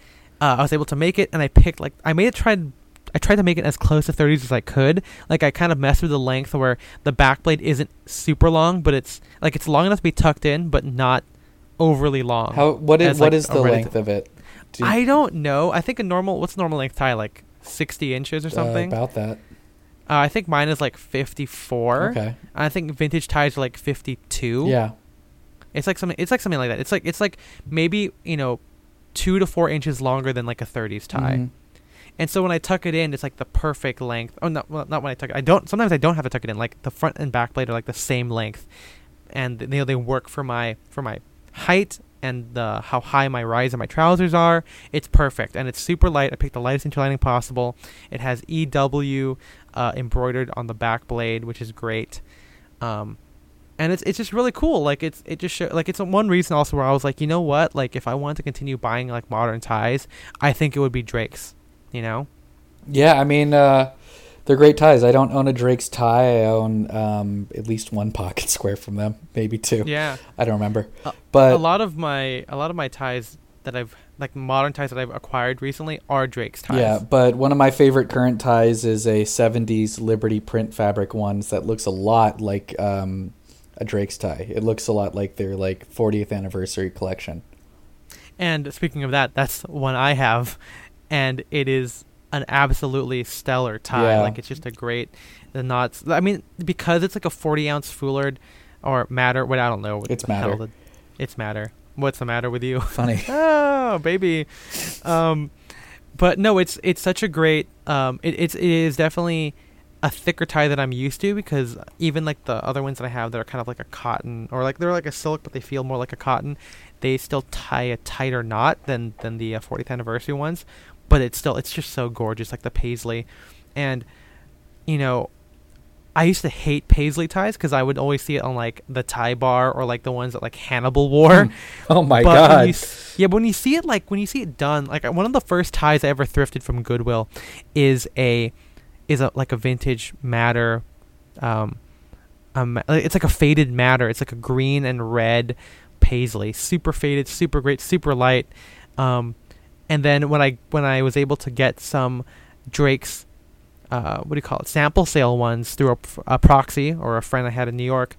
uh, I was able to make it, and I picked like I made it tried. I tried to make it as close to 30s as I could. Like I kind of messed with the length where the back blade isn't super long, but it's like it's long enough to be tucked in, but not overly long. How what is as, what like, is the length of it? Do you- I don't know. I think a normal what's normal length tie like 60 inches or uh, something. about that. Uh, I think mine is like 54. Okay. I think vintage ties are like 52. Yeah. It's like something. It's like something like that. It's like it's like maybe you know, two to four inches longer than like a 30s tie. Mhm. And so when I tuck it in, it's like the perfect length. Oh, not well, not when I tuck it. I don't. Sometimes I don't have to tuck it in. Like the front and back blade are like the same length, and they they work for my for my height and the how high my rise and my trousers are. It's perfect and it's super light. I picked the lightest interlining possible. It has EW uh, embroidered on the back blade, which is great. Um, and it's it's just really cool. Like it's it just show, like it's one reason also where I was like, you know what? Like if I wanted to continue buying like modern ties, I think it would be Drake's. You know. Yeah, I mean, uh, they're great ties. I don't own a Drake's tie. I own um, at least one pocket square from them, maybe two. Yeah. I don't remember. A- but a lot of my a lot of my ties that I've like modern ties that I've acquired recently are Drake's ties. yeah, but one of my favorite current ties is a '70s Liberty print fabric ones that looks a lot like um, a Drake's tie. It looks a lot like their like 40th anniversary collection. And speaking of that, that's one I have, and it is an absolutely stellar tie. Yeah. Like it's just a great the knots. I mean, because it's like a forty ounce foulard or madder. What I don't know. what It's the hell madder. the- it's madder. What's the matter with you? Funny. oh baby um but no it's it's such a great um it, it's it is definitely a thicker tie that i'm used to because even like the other ones that i have that are kind of like a cotton or like they're like a silk but they feel more like a cotton they still tie a tighter knot than than the uh, 40th anniversary ones but it's still it's just so gorgeous like the paisley and you know I used to hate paisley ties because I would always see it on like the tie bar or like the ones that like Hannibal wore. Oh my But god. you yeah, but when you see it like when you see it done, like one of the first ties I ever thrifted from Goodwill is a is a like a vintage madder. Um, um, it's like a faded madder. It's like a green and red paisley, super faded, super great, super light. Um, and then when I when I was able to get some Drake's uh, what do you call it sample sale ones through a, a proxy or a friend I had in New York,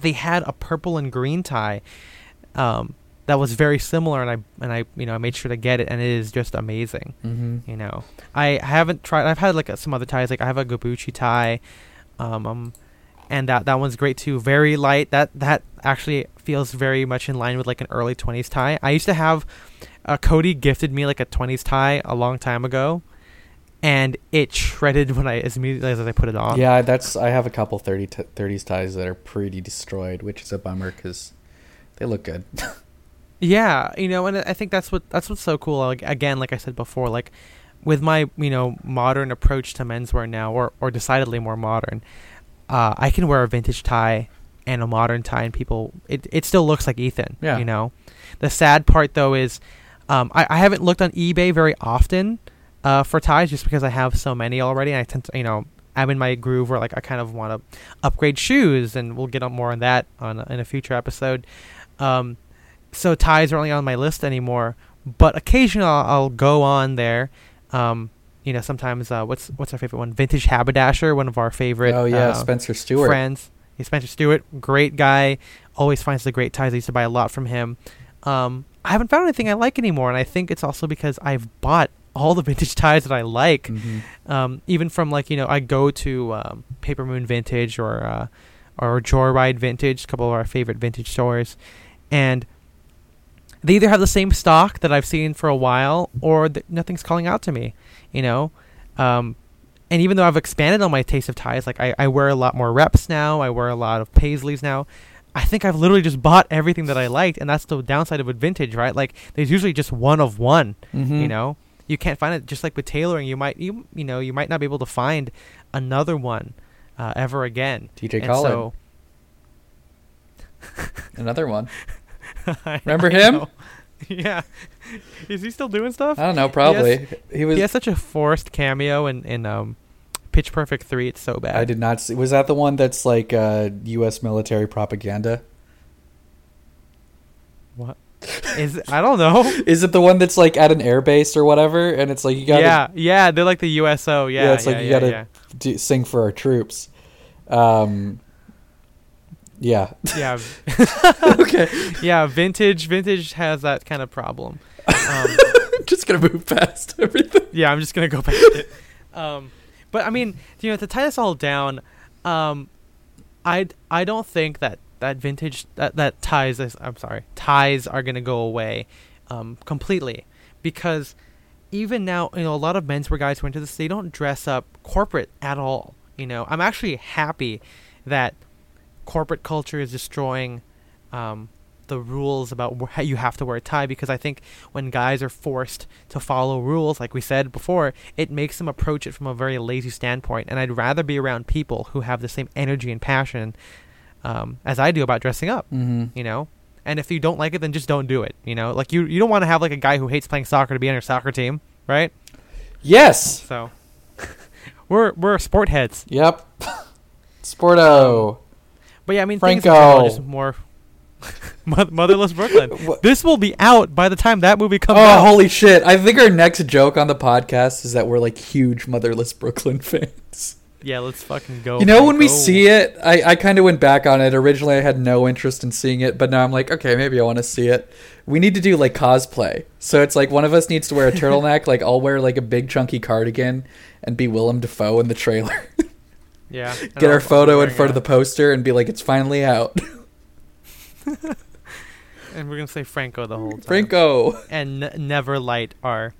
they had a purple and green tie um, that was very similar, and I and I you know I made sure to get it, and it is just amazing. hmm You know, I haven't tried. I've had like uh, some other ties. Like I have a Gabuchi tie, um, um, and that that one's great too. Very light. That that actually feels very much in line with like an early twenties tie. I used to have, uh, Cody gifted me like a twenties tie a long time ago, and it shredded when I as immediately as I put it on. Yeah, that's. I have a couple 30 t- 30s ties that are pretty destroyed, which is a bummer because they look good. Yeah, you know, and I think that's what that's what's so cool. Like again, like I said before, like with my you know modern approach to menswear now, or or decidedly more modern, uh, I can wear a vintage tie and a modern tie, and people it it still looks like Ethan. Yeah. You know, the sad part though is, um, I I haven't looked on eBay very often, uh, for ties just because I have so many already. And I tend to you know. I'm in my groove where like I kind of want to upgrade shoes, and we'll get on more on that on in a future episode. Um, so ties are only on my list anymore. But occasionally I'll, I'll go on there. Um, you know, sometimes uh, what's what's our favorite one? Vintage Haberdasher, one of our favorite. oh yeah, uh, Spencer Stewart. friends. He's Spencer Stewart, great guy. Always finds the great ties. I used to buy a lot from him. Um, I haven't found anything I like anymore, and I think it's also because I've bought all the vintage ties that I like Mhm. um, even from like you know I go to um, Paper Moon Vintage or uh, or Joyride Vintage, a couple of our favorite vintage stores, and they either have the same stock that I've seen for a while, or th- nothing's calling out to me, you know. Um, and even though I've expanded on my taste of ties, like I, I wear a lot more reps now, I wear a lot of paisleys now. I think I've literally just bought everything that I liked, and that's the downside of a vintage, right? Like there's usually just one of one Mhm. you know you can't find it just like with tailoring you might you you know you might not be able to find another one uh, ever again DJ Khaled, so another one. I- Remember I him? know. yeah is he still doing stuff I don't know. Probably he was. he has such a forced cameo in in um pitch perfect 3 it's so bad I did not see. Was that the one that's like uh, U.S. military propaganda? what is it? i don't know Is it the one that's like at an airbase or whatever? And it's like you gotta yeah yeah they're like the uso yeah Yeah, it's like you yeah, gotta- yeah. do, sing for our troops. Um, yeah. yeah okay. yeah vintage vintage has that kind of problem um, Just gonna move past everything. yeah, I'm just gonna go past it. Um, but I mean, you know, to tie this all down, um, I I don't think that that vintage that that ties I'm sorry ties are gonna go away, um, completely, because even now you know a lot of menswear guys who into this they don't dress up corporate at all. You know, I'm actually happy that corporate culture is destroying um, the rules about wh- you have to wear a tie because I think when guys are forced to follow rules, like we said before, it makes them approach it from a very lazy standpoint. And I'd rather be around people who have the same energy and passion um, as I do about dressing up. Mm-hmm. You know. And if you don't like it, then just don't do it. You know, like you you don't want to have like a guy who hates playing soccer to be on your soccer team, right? Yes. So we're we're sport heads. Yep. Sporto. But yeah, I mean, things are just more Mo- motherless Brooklyn. What- This will be out by the time that movie comes Oh, out. holy shit. I think our next joke on the podcast is that we're like huge motherless Brooklyn fans. Yeah, let's fucking go. You know, when we see it, I, I kind of went back on it. Originally, I had no interest in seeing it, but now I'm like, okay, maybe I want to see it. We need to do like cosplay. So it's like one of us needs to wear a turtleneck. like I'll wear like a big chunky cardigan and be Willem Dafoe in the trailer. yeah, Get our photo in front of the poster and be like, it's finally out. and we're gonna say Franco the whole time. Franco. and n- never light our.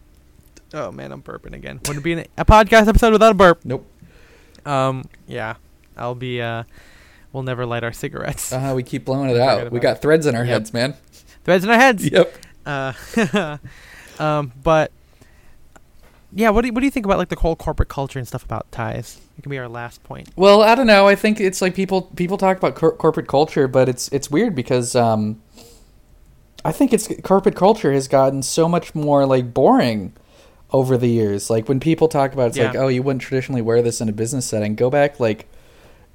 Oh man, I'm burping again. Wouldn't be an, a podcast episode without a burp. Nope. Um, yeah, I'll be. Uh, we'll never light our cigarettes. Uh, we keep blowing it out. We about got threads in our Yep. heads, man. Threads in our heads. Yep. Uh, um, but yeah, what do you, what do you think about like the whole corporate culture and stuff about ties? It can be our last point. Well, I don't know. I think it's like people people talk about cor- corporate culture, but it's it's weird because um, I think it's corporate culture has gotten so much more like boring over the years. Like when people talk about it, it's like, oh, you wouldn't traditionally wear this in a business setting. Go back like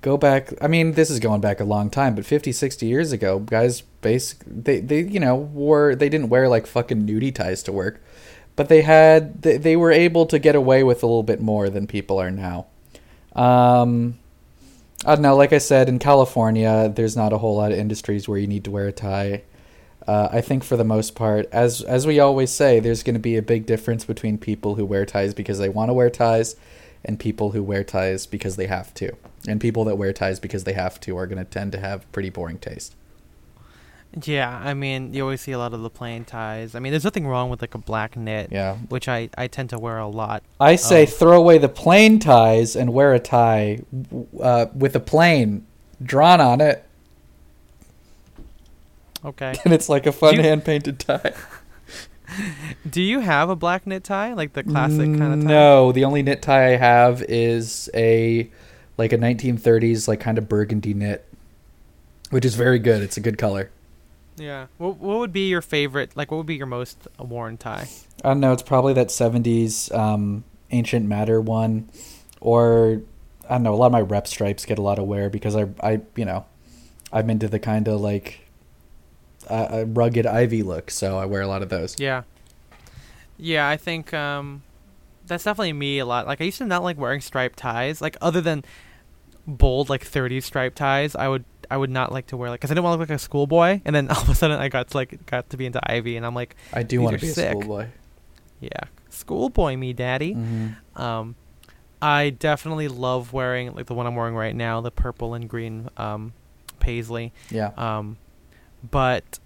go back I mean, this is going back a long time, but 50, 60 years ago, guys basic they they you know, wore they didn't wear like fucking nudie ties to work. But they had they, they were able to get away with a little bit more than people are now. Um I don't know, like I said, in California, there's not a whole lot of industries where you need to wear a tie. Uh, I think for the most part, as as we always say, there's going to be a big difference between people who wear ties because they want to wear ties, and people who wear ties because they have to. And people that wear ties because they have to are going to tend to have pretty boring taste. Yeah, I mean, you always see a lot of the plain ties. I mean, there's nothing wrong with like a black knit, Yeah, which I I tend to wear a lot. I say throw away the plain ties and wear a tie uh, with a plane drawn on it, Okay. and it's like a fun you- hand painted tie. Do you have a black knit tie, like the classic kind of tie? No, the only knit tie I have is a like a 1930s like kind of burgundy knit, which is very good. It's a good color. Yeah. What What would be your favorite? Like, what would be your most worn tie? I don't know. It's probably that 70s um, ancient madder one, or I don't know. A lot of my rep stripes get a lot of wear because I I you know I'm into the kind of like uh, rugged ivy look, so I wear a lot of those. Yeah. Yeah, I think um, that's definitely me a lot. Like, I used to not like wearing striped ties. Like, other than bold like 30s striped ties, I would I would not like to wear like because I didn't want to look like a schoolboy. And then all of a sudden, I got to like got to be into ivy, and I'm like, I do want to be a schoolboy. yeah, schoolboy me, daddy. hmm Um, I definitely love wearing like the one I'm wearing right now, the purple and green um, paisley. Yeah. Um, but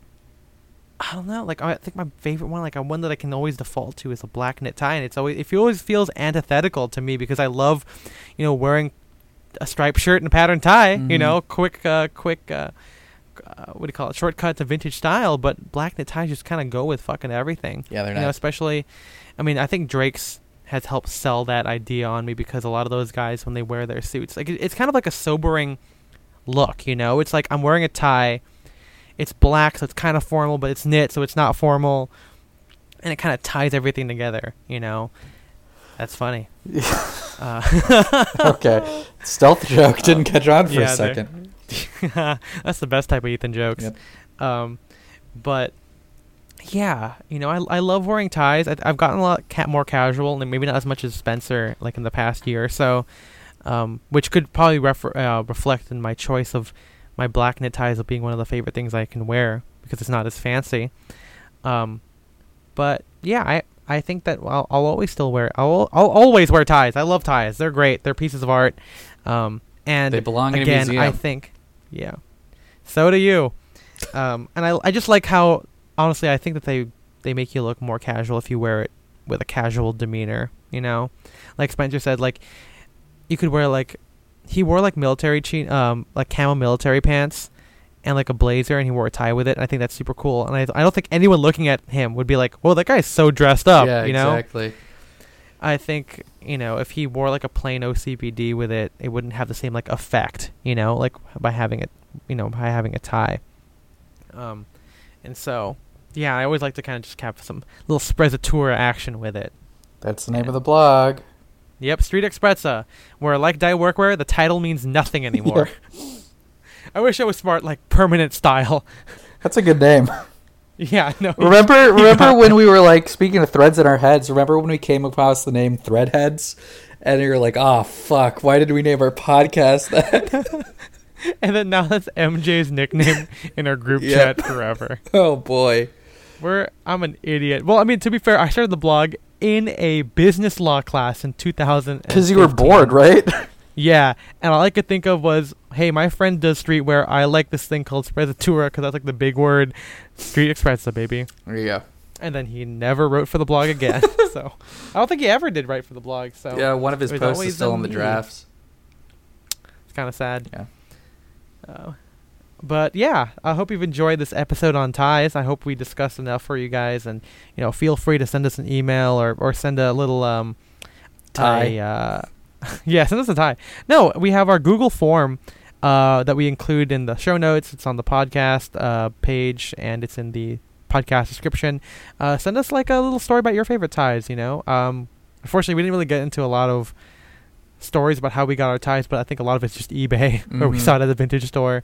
I don't know. Like I think my favorite one, like a one that I can always default to, is a black knit tie, and it's always it always feels antithetical to me because I love, you know, wearing a striped shirt and a patterned tie. You Mhm. know, quick, uh, quick. Uh, uh, what do you call it? Shortcut to vintage style, but black knit ties just kind of go with fucking everything Yeah, they're you know, especially, I mean, I think Drake's has helped sell that idea on me because a lot of those guys, when they wear their suits, like it's kind of like a sobering look. You know, it's like I'm wearing a tie, it's black, so it's kind of formal, but it's knit, so it's not formal, and it kind of ties everything together. You know, that's funny. uh, okay. Stealth joke didn't catch on for yeah, a second. that's the best type of Ethan jokes. Yep. Um, but yeah, you know, I I love wearing ties. I, I've gotten a lot ca- more casual, and maybe not as much as Spencer, like in the past year or so, um, which could probably refer- uh, reflect in my choice of my black knit ties of being one of the favorite things I can wear because it's not as fancy. Um, but yeah, I I think that I'll, I'll always still wear I'll I'll always wear ties. I love ties. They're great. They're pieces of art. Um, and They belong in a again, museum. I think, yeah. So do you. Um, and I I just like how honestly I think that they they make you look more casual if you wear it with a casual demeanor. You know, like Spencer said, like you could wear like he wore like military che- um like camo military pants and like a blazer and he wore a tie with it. And I think that's super cool. And I I don't think anyone looking at him would be like, "Whoa, that guy's so dressed up." yeah, you know. exactly. I think you know if he wore like a plain OCBD with it, it wouldn't have the same like effect. You know, like by having it, you know, by having a tie. Um, and so yeah, I always like to kind of just have some little sprezzatura action with it. That's the name of the blog. Yep, Street x Sprezza, where like dye workwear, the title means nothing anymore. I wish I was smart like permanent style. That's a good name. yeah, no. remember remember when we were like speaking of threads in our heads, remember when we came across the name Threadheads? And you're like, oh fuck, why did we name our podcast that? and then now that's MJ's nickname in our group Yeah. chat forever. oh boy. We're I'm an idiot. Well, I mean to be fair, I started the blog in a business law class in 2000. Because you were bored, right? Yeah, and all I could think of was, hey, my friend does streetwear. I like this thing called Sprezzatura because that's like the big word, Street x Sprezza, baby. There you go. And then he never wrote for the blog again. so I don't think he ever did write for the blog. So yeah, one of his posts is still in the drafts. it's kind of sad. Yeah. Uh, but yeah, I hope you've enjoyed this episode on ties. I hope we discussed enough for you guys, and you know, feel free to send us an email or or send a little um Tie. uh, yeah, send us a tie. No, we have our Google form uh, that we include in the show notes. It's on the podcast uh, page and it's in the podcast description. Uh, send us like a little story about your favorite ties. You know, um, unfortunately, we didn't really get into a lot of stories about how we got our ties, but I think a lot of it's just eBay, where we Mhm. saw it at the vintage store.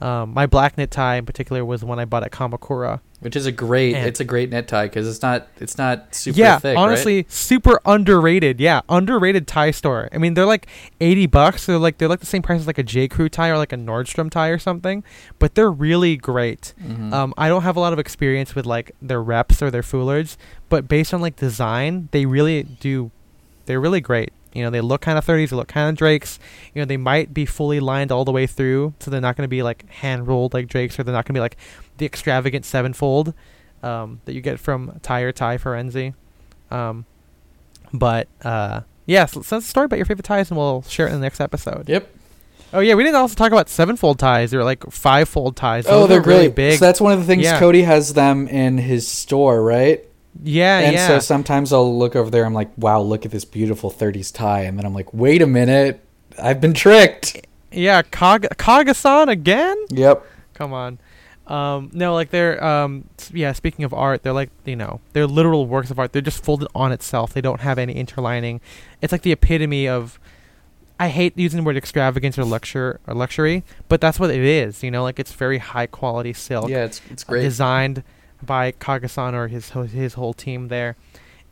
Um, my black knit tie in particular was the one I bought at Kamakura. Which is a great. And- it's a great knit tie because it's not. It's not super yeah, thick. honestly, super underrated. Yeah, underrated tie store. I mean, they're like eighty bucks. They're like they're like the same price as like a J Crew tie or like a Nordstrom tie or something. But they're really great. right? Mhm. Um, I don't have a lot of experience with like their reps or their foulards, but based on like design, they really do. They're really great. You know, they look kind of 30s, they look kind of Drakes. You know, they might be fully lined all the way through, so they're not going to be like hand rolled like Drakes, or they're not going to be like the extravagant sevenfold um, that you get from Tie Your Tie Firenze. Um, but uh, yeah, so send us a story about your favorite ties, and we'll share it in the next episode. yep. Oh yeah, we didn't also talk about sevenfold ties. They're like fivefold ties. Oh, they're are really great. big. So that's one of the things Yeah. Cody has them in his store, right? Yeah, and yeah. so sometimes I'll look over there. I'm like, wow, look at this beautiful 30s tie, and then I'm like, wait a minute, I've been tricked. Yeah, Kag- Kagasan again? Yep. Come on. Um, no, like they're um, yeah. Speaking of art, they're like you know they're literal works of art. They're just folded on itself. They don't have any interlining. It's like the epitome of. I hate using the word extravagance or luxury or luxury, but that's what it is. You know, like it's very high quality silk Yeah, it's it's great. designed by Kagasan or his his whole team there,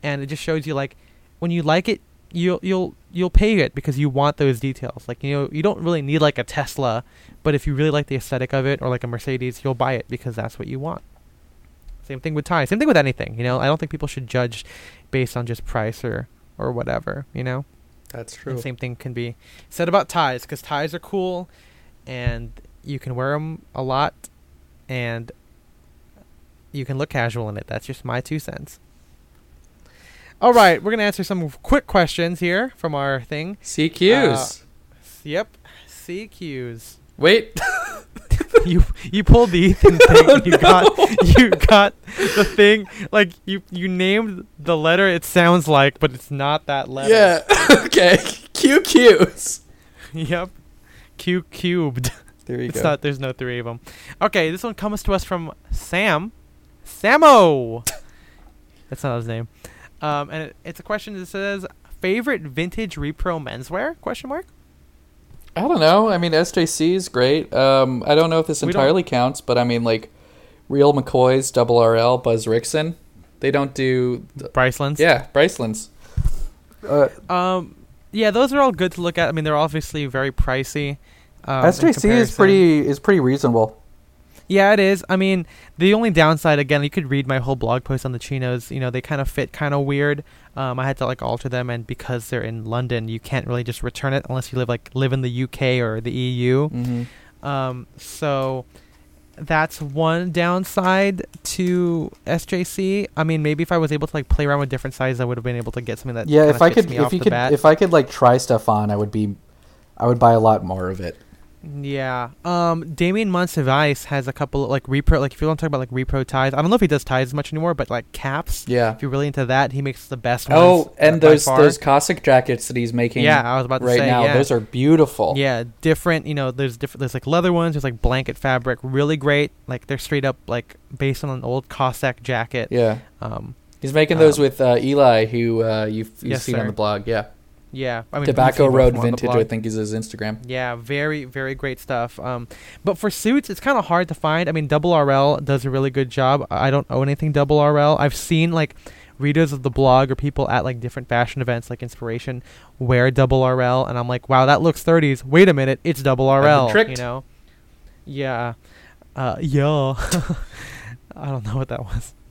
and it just shows you like when you like it, you'll you'll you'll pay it because you want those details. Like you know, you don't really need like a Tesla, but if you really like the aesthetic of it or like a Mercedes, you'll buy it because that's what you want. Same thing with ties. Same thing with anything. You know, I don't think people should judge based on just price or or whatever. You know. That's And same thing can be said about ties because ties are cool, and you can wear them a lot, and you can look casual in it. That's just my two cents. All right, we're gonna answer some quick questions here from our thing. CQs. Uh, yep, CQs. Wait. you you pulled the Ethan thing. you got you got the thing like you you named the letter it sounds like, but it's not that letter. yeah. okay. QQs. Yep. Q cubed. There you It's go. not. There's no three of them. Okay, this one comes to us from Sam. Samo. That's not his name. Um, and it, it's a question that says favorite vintage repro menswear? Question mark. I don't know. I mean, SJC is great. Um, I don't know if this We don't- entirely counts, but I mean, like, Real McCoy's, Double RL, Buzz Rickson, they don't do. th- Brycelands. yeah, Bryceland's. Uh, Um. Yeah, those are all good to look at. I mean, they're obviously very pricey. Um, SJC is pretty is pretty reasonable. Yeah, it is. I mean, the only downside, again, you could read my whole blog post on the chinos. You know, they kind of fit kind of weird. Um, I had to like alter them, and because they're in London, you can't really just return it unless you live like live in the UK or the EU. Mm-hmm. Um, so that's one downside to SJC. I mean, maybe if I was able to like play around with different sizes, I would have been able to get something that Yeah, if I could, if you could, bat. if I could like try stuff on, I would be, I would buy a lot more of it. Yeah. Um Damien Monsivice has a couple of, like repro like if you want to talk about like repro ties. I don't know if he does ties as much anymore, but like caps. Yeah. If you're really into that, he makes the best ones. Oh, and those those Cossack jackets that he's making. Yeah, I was about to right say now. yeah. Those are beautiful. yeah, different, you know, there's different there's like leather ones, there's like blanket fabric, really great. Like they're straight up like based on an old Cossack jacket. Yeah. Um He's making those Um, with uh, Eli, who uh, you've, you've Yes, seen sir. on the blog. Yeah. Yeah, I mean Tobacco Road both of them on the Vintage. I think, is his Instagram. Yeah, very very great stuff. Um, but for suits, it's kind of hard to find. I mean, Double RL does a really good job. I don't own anything Double RL. I've seen like readers of the blog or people at like different fashion events like Inspiration wear Double RL, and I'm like, wow, that looks 30s. Wait a minute, it's Double I've been RL. You know? Yeah. Uh, yeah. I don't know what that was.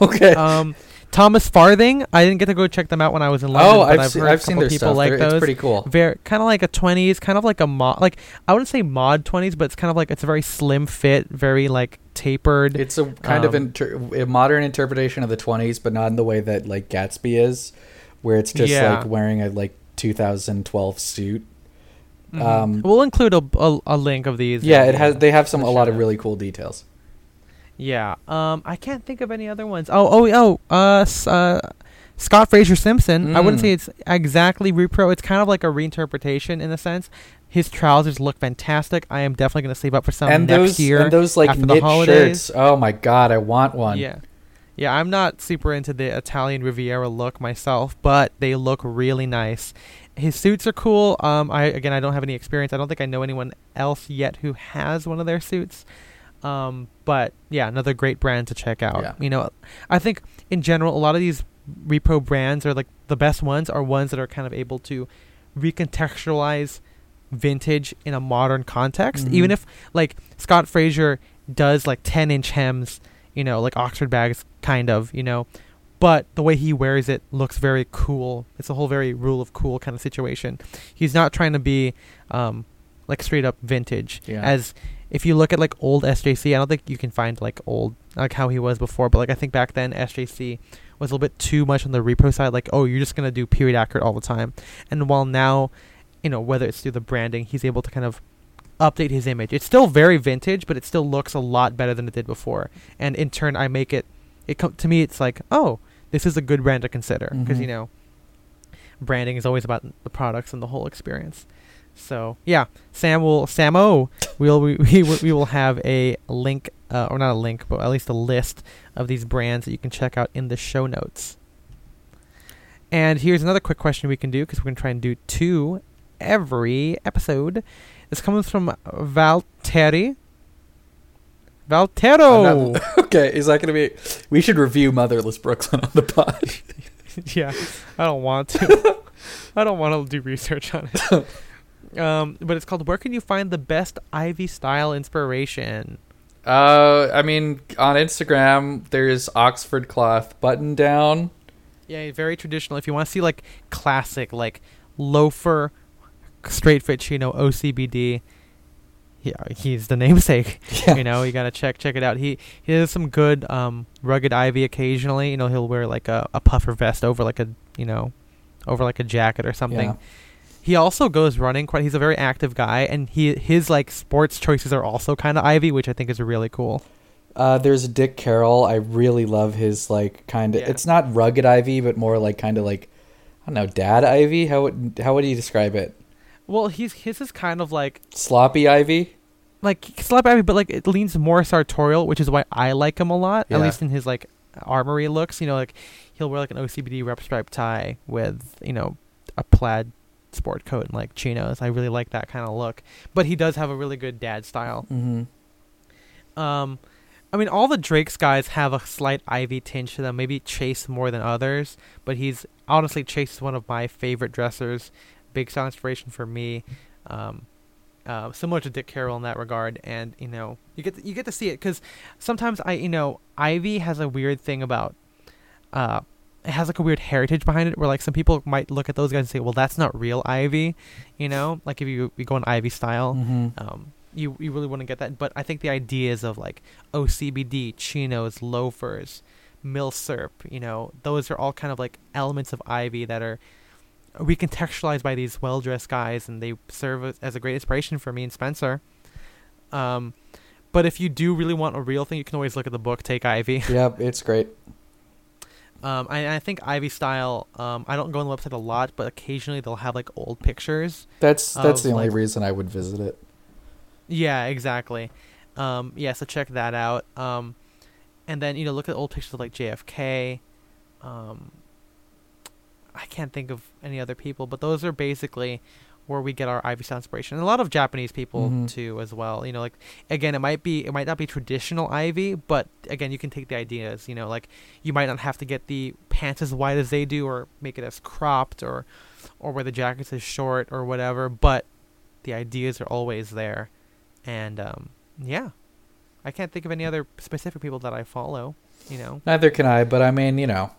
Okay. Um, Thomas Farthing. I didn't get to go check them out when I was in London. oh, but I've, I've se- heard I've seen their people stuff. like They're- those It's pretty cool. very kind of like a 20s kind of like a mod like i wouldn't say mod 20s but it's kind of like it's a very slim fit very like tapered It's a kind of Um, inter- a modern interpretation of the 20s, but not in the way that like Gatsby is, where it's just Yeah. like wearing a like 2012 suit. Mhm. Um, we'll include a, a, a link of these. yeah, it has. They have some a lot of really cool details. Yeah. Um, I can't think of any other ones. Oh, oh, oh. Uh, uh Scott Fraser Simpson. I wouldn't Mm. say it's exactly repro. It's kind of like a reinterpretation in a sense. His trousers look fantastic. I am definitely going to save up for some and next those year. and those like after the knit holidays. shirts. Oh my god, I want one. Yeah. Yeah, I'm not super into the Italian Riviera look myself, but they look really nice. His suits are cool. Um, I again, I don't have any experience. I don't think I know anyone else yet who has one of their suits. Um, but yeah, another great brand to check out. Yeah. You know, I think in general, a lot of these repro brands are like the best ones are ones that are kind of able to recontextualize vintage in a modern context. Mhm. Even if like Scott Fraser does like 10 inch hems, you know, like Oxford bags, kind of, you know, but the way he wears it looks very cool. It's a whole very rule of cool kind of situation. He's not trying to be um, like straight up vintage. Yeah. As if you look at like old SJC, I don't think you can find like old like how he was before, but like I think back then SJC was a little bit too much on the repro side. Like, oh, you're just gonna do period accurate all the time. And while now, you know, whether it's through the branding, he's able to kind of update his image. It's still very vintage, but it still looks a lot better than it did before. And in turn, I make it. It com- to me, it's like, oh, this is a good brand to consider because Mhm. you know, branding is always about the products and the whole experience. So yeah, Sam will Samo we'll we, we will- we will have a link uh, or not a link, but at least a list of these brands that you can check out in the show notes. And here's another quick question we can do because we're gonna try and do two every episode. This comes from Valteri. Valtero. Not- okay, is that going to be? We should review Motherless Brooklyn on the pod. yeah, I don't want to. I don't want to do research on it. Um, but it's called "Where Can You Find the Best Ivy Style Inspiration?" Uh, I mean, on Instagram, there's Oxford cloth button down. Yeah, very traditional. If you want to see like classic, like loafer, straight fit chino OCBD, yeah, he's the namesake. Yeah. You know, you gotta check check it out. He he has some good um rugged ivy occasionally. You know, he'll wear like a, a puffer vest over like a you know, over like a jacket or something. Yeah. He also goes running quite. He's a very active guy, and he his like sports choices are also kind of ivy, which I think is really cool. Uh, there's Dick Carroll. I really love his like kind of. Yeah. It's not rugged ivy, but more like kind of like I don't know, dad ivy. How would how would you describe it? Well, he's his is kind of like Sloppy ivy. like sloppy ivy, but like it leans more sartorial, which is why I like him a lot. At least in his like Armoury looks. You know, like he'll wear like an OCBD rep stripe tie with you know a plaid sport coat and like chinos. I really like that kind of look. But he does have a really good dad style. Mm-hmm. Um, I mean, all the Drake's guys have a slight Ivy tinge to them. Maybe Chase more than others, but he's honestly Chase is one of my favorite dressers. Big style inspiration for me. Um, uh, similar to Dick Carroll in that regard, and you know, you get to, you get to see it because sometimes I, you know, Ivy has a weird thing about, uh, it has like a weird heritage behind it, where like some people might look at those guys and say, well, that's not real Ivy, you know, like if you you go in Ivy style, Mm-hmm. um, you you really wouldn't get that. But I think the ideas of like OCBD, chinos, loafers, mill milsurp, you know, those are all kind of like elements of Ivy that are recontextualized by these well dressed guys, and they serve as- as a great inspiration for me and Spencer. Um, but if you do really want a real thing, you can always look at the book Take Ivy. Yep, it's great. Um, I, I think Ivy style. Um, I don't go on the website a lot, but occasionally they'll have like old pictures. That's that's Of, the only like- reason I would visit it. Yeah, exactly. Um, yeah, so check that out. Um, and then you know look at old pictures of like JFK. Um, I can't think of any other people, but those are basically where we get our Ivy style inspiration. And a lot of Japanese people Mhm. too, as well. You know, like again, it might be it might not be traditional Ivy, but again, you can take the ideas. You know, like you might not have to get the pants as wide as they do, or make it as cropped, or or where the jackets is short, or whatever. But the ideas are always there, and um, yeah, I can't think of any other specific people that I follow. You know, Neither can I, but I mean, you know,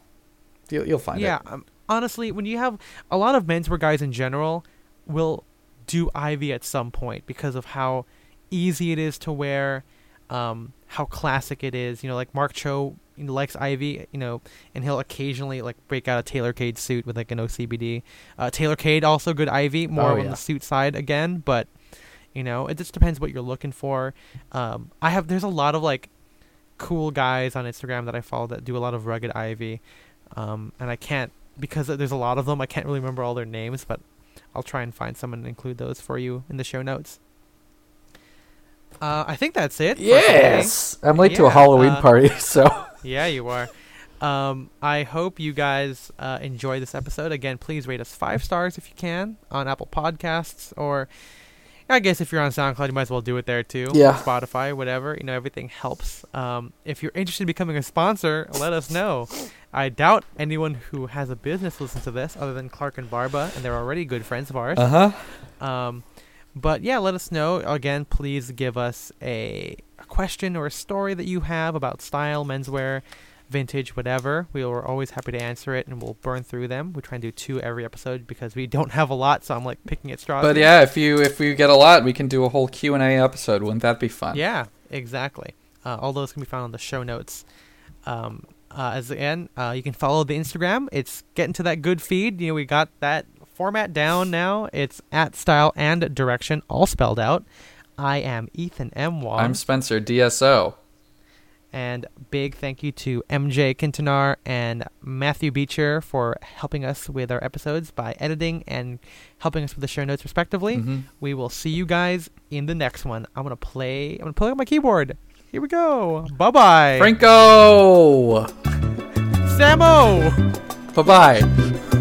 you'll, you'll find yeah. it. Um, honestly, when you have a lot of menswear guys in general, will do Ivy at some point because of how easy it is to wear. um, how classic it is. You know, like Mark Cho you know, likes Ivy, you know, and he'll occasionally like break out a Tailor Caid suit with like an OCBD. Uh, Tailor Caid also good Ivy, more Oh, on the suit side again, but you know, it just depends what you're looking for. Um, I have there's a lot of like cool guys on Instagram that I follow that do a lot of rugged Ivy, um, and I can't because there's a lot of them. I can't really remember all their names, but I'll try and find someone and include those for you in the show notes. Uh, I think that's it. Yes, I'm late to a Halloween uh, party, so Yeah, you are. Um, I hope you guys uh, enjoy this episode. Again, please rate us five stars if you can on Apple Podcasts, or I guess if you're on SoundCloud, you might as well do it there too. Yeah. Spotify, whatever. You know, everything helps. Um, if you're interested in becoming a sponsor, let us know. I doubt anyone who has a business listens to this, other than Clark and Barba, and they're already good friends of ours. uh huh. Um, but yeah, let us know. Again, please give us a, a question or a story that you have about style, menswear, vintage, whatever. We are always happy to answer it, and we'll burn through them. We try and do two every episode because we don't have a lot, so I'm like picking at straws. But yeah, if you if we get a lot, we can do a whole Q and A episode. Wouldn't that be fun? Yeah, exactly. Uh, all those can be found on the show notes. Um, uh, as again, uh, you can follow the Instagram. It's getting to that good feed. You know, we got that format down now. It's at style and direction, all spelled out. I am Ethan M. Wong. I'm Spencer DSO. And big thank you to MJ Quintanar and Matthew Beecher for helping us with our episodes by editing and helping us with the show notes respectively. Mhm. We will see you guys in the next one. I'm gonna play. I'm gonna play on my keyboard. Here we go. Bye bye. Franco. Samo. Bye bye.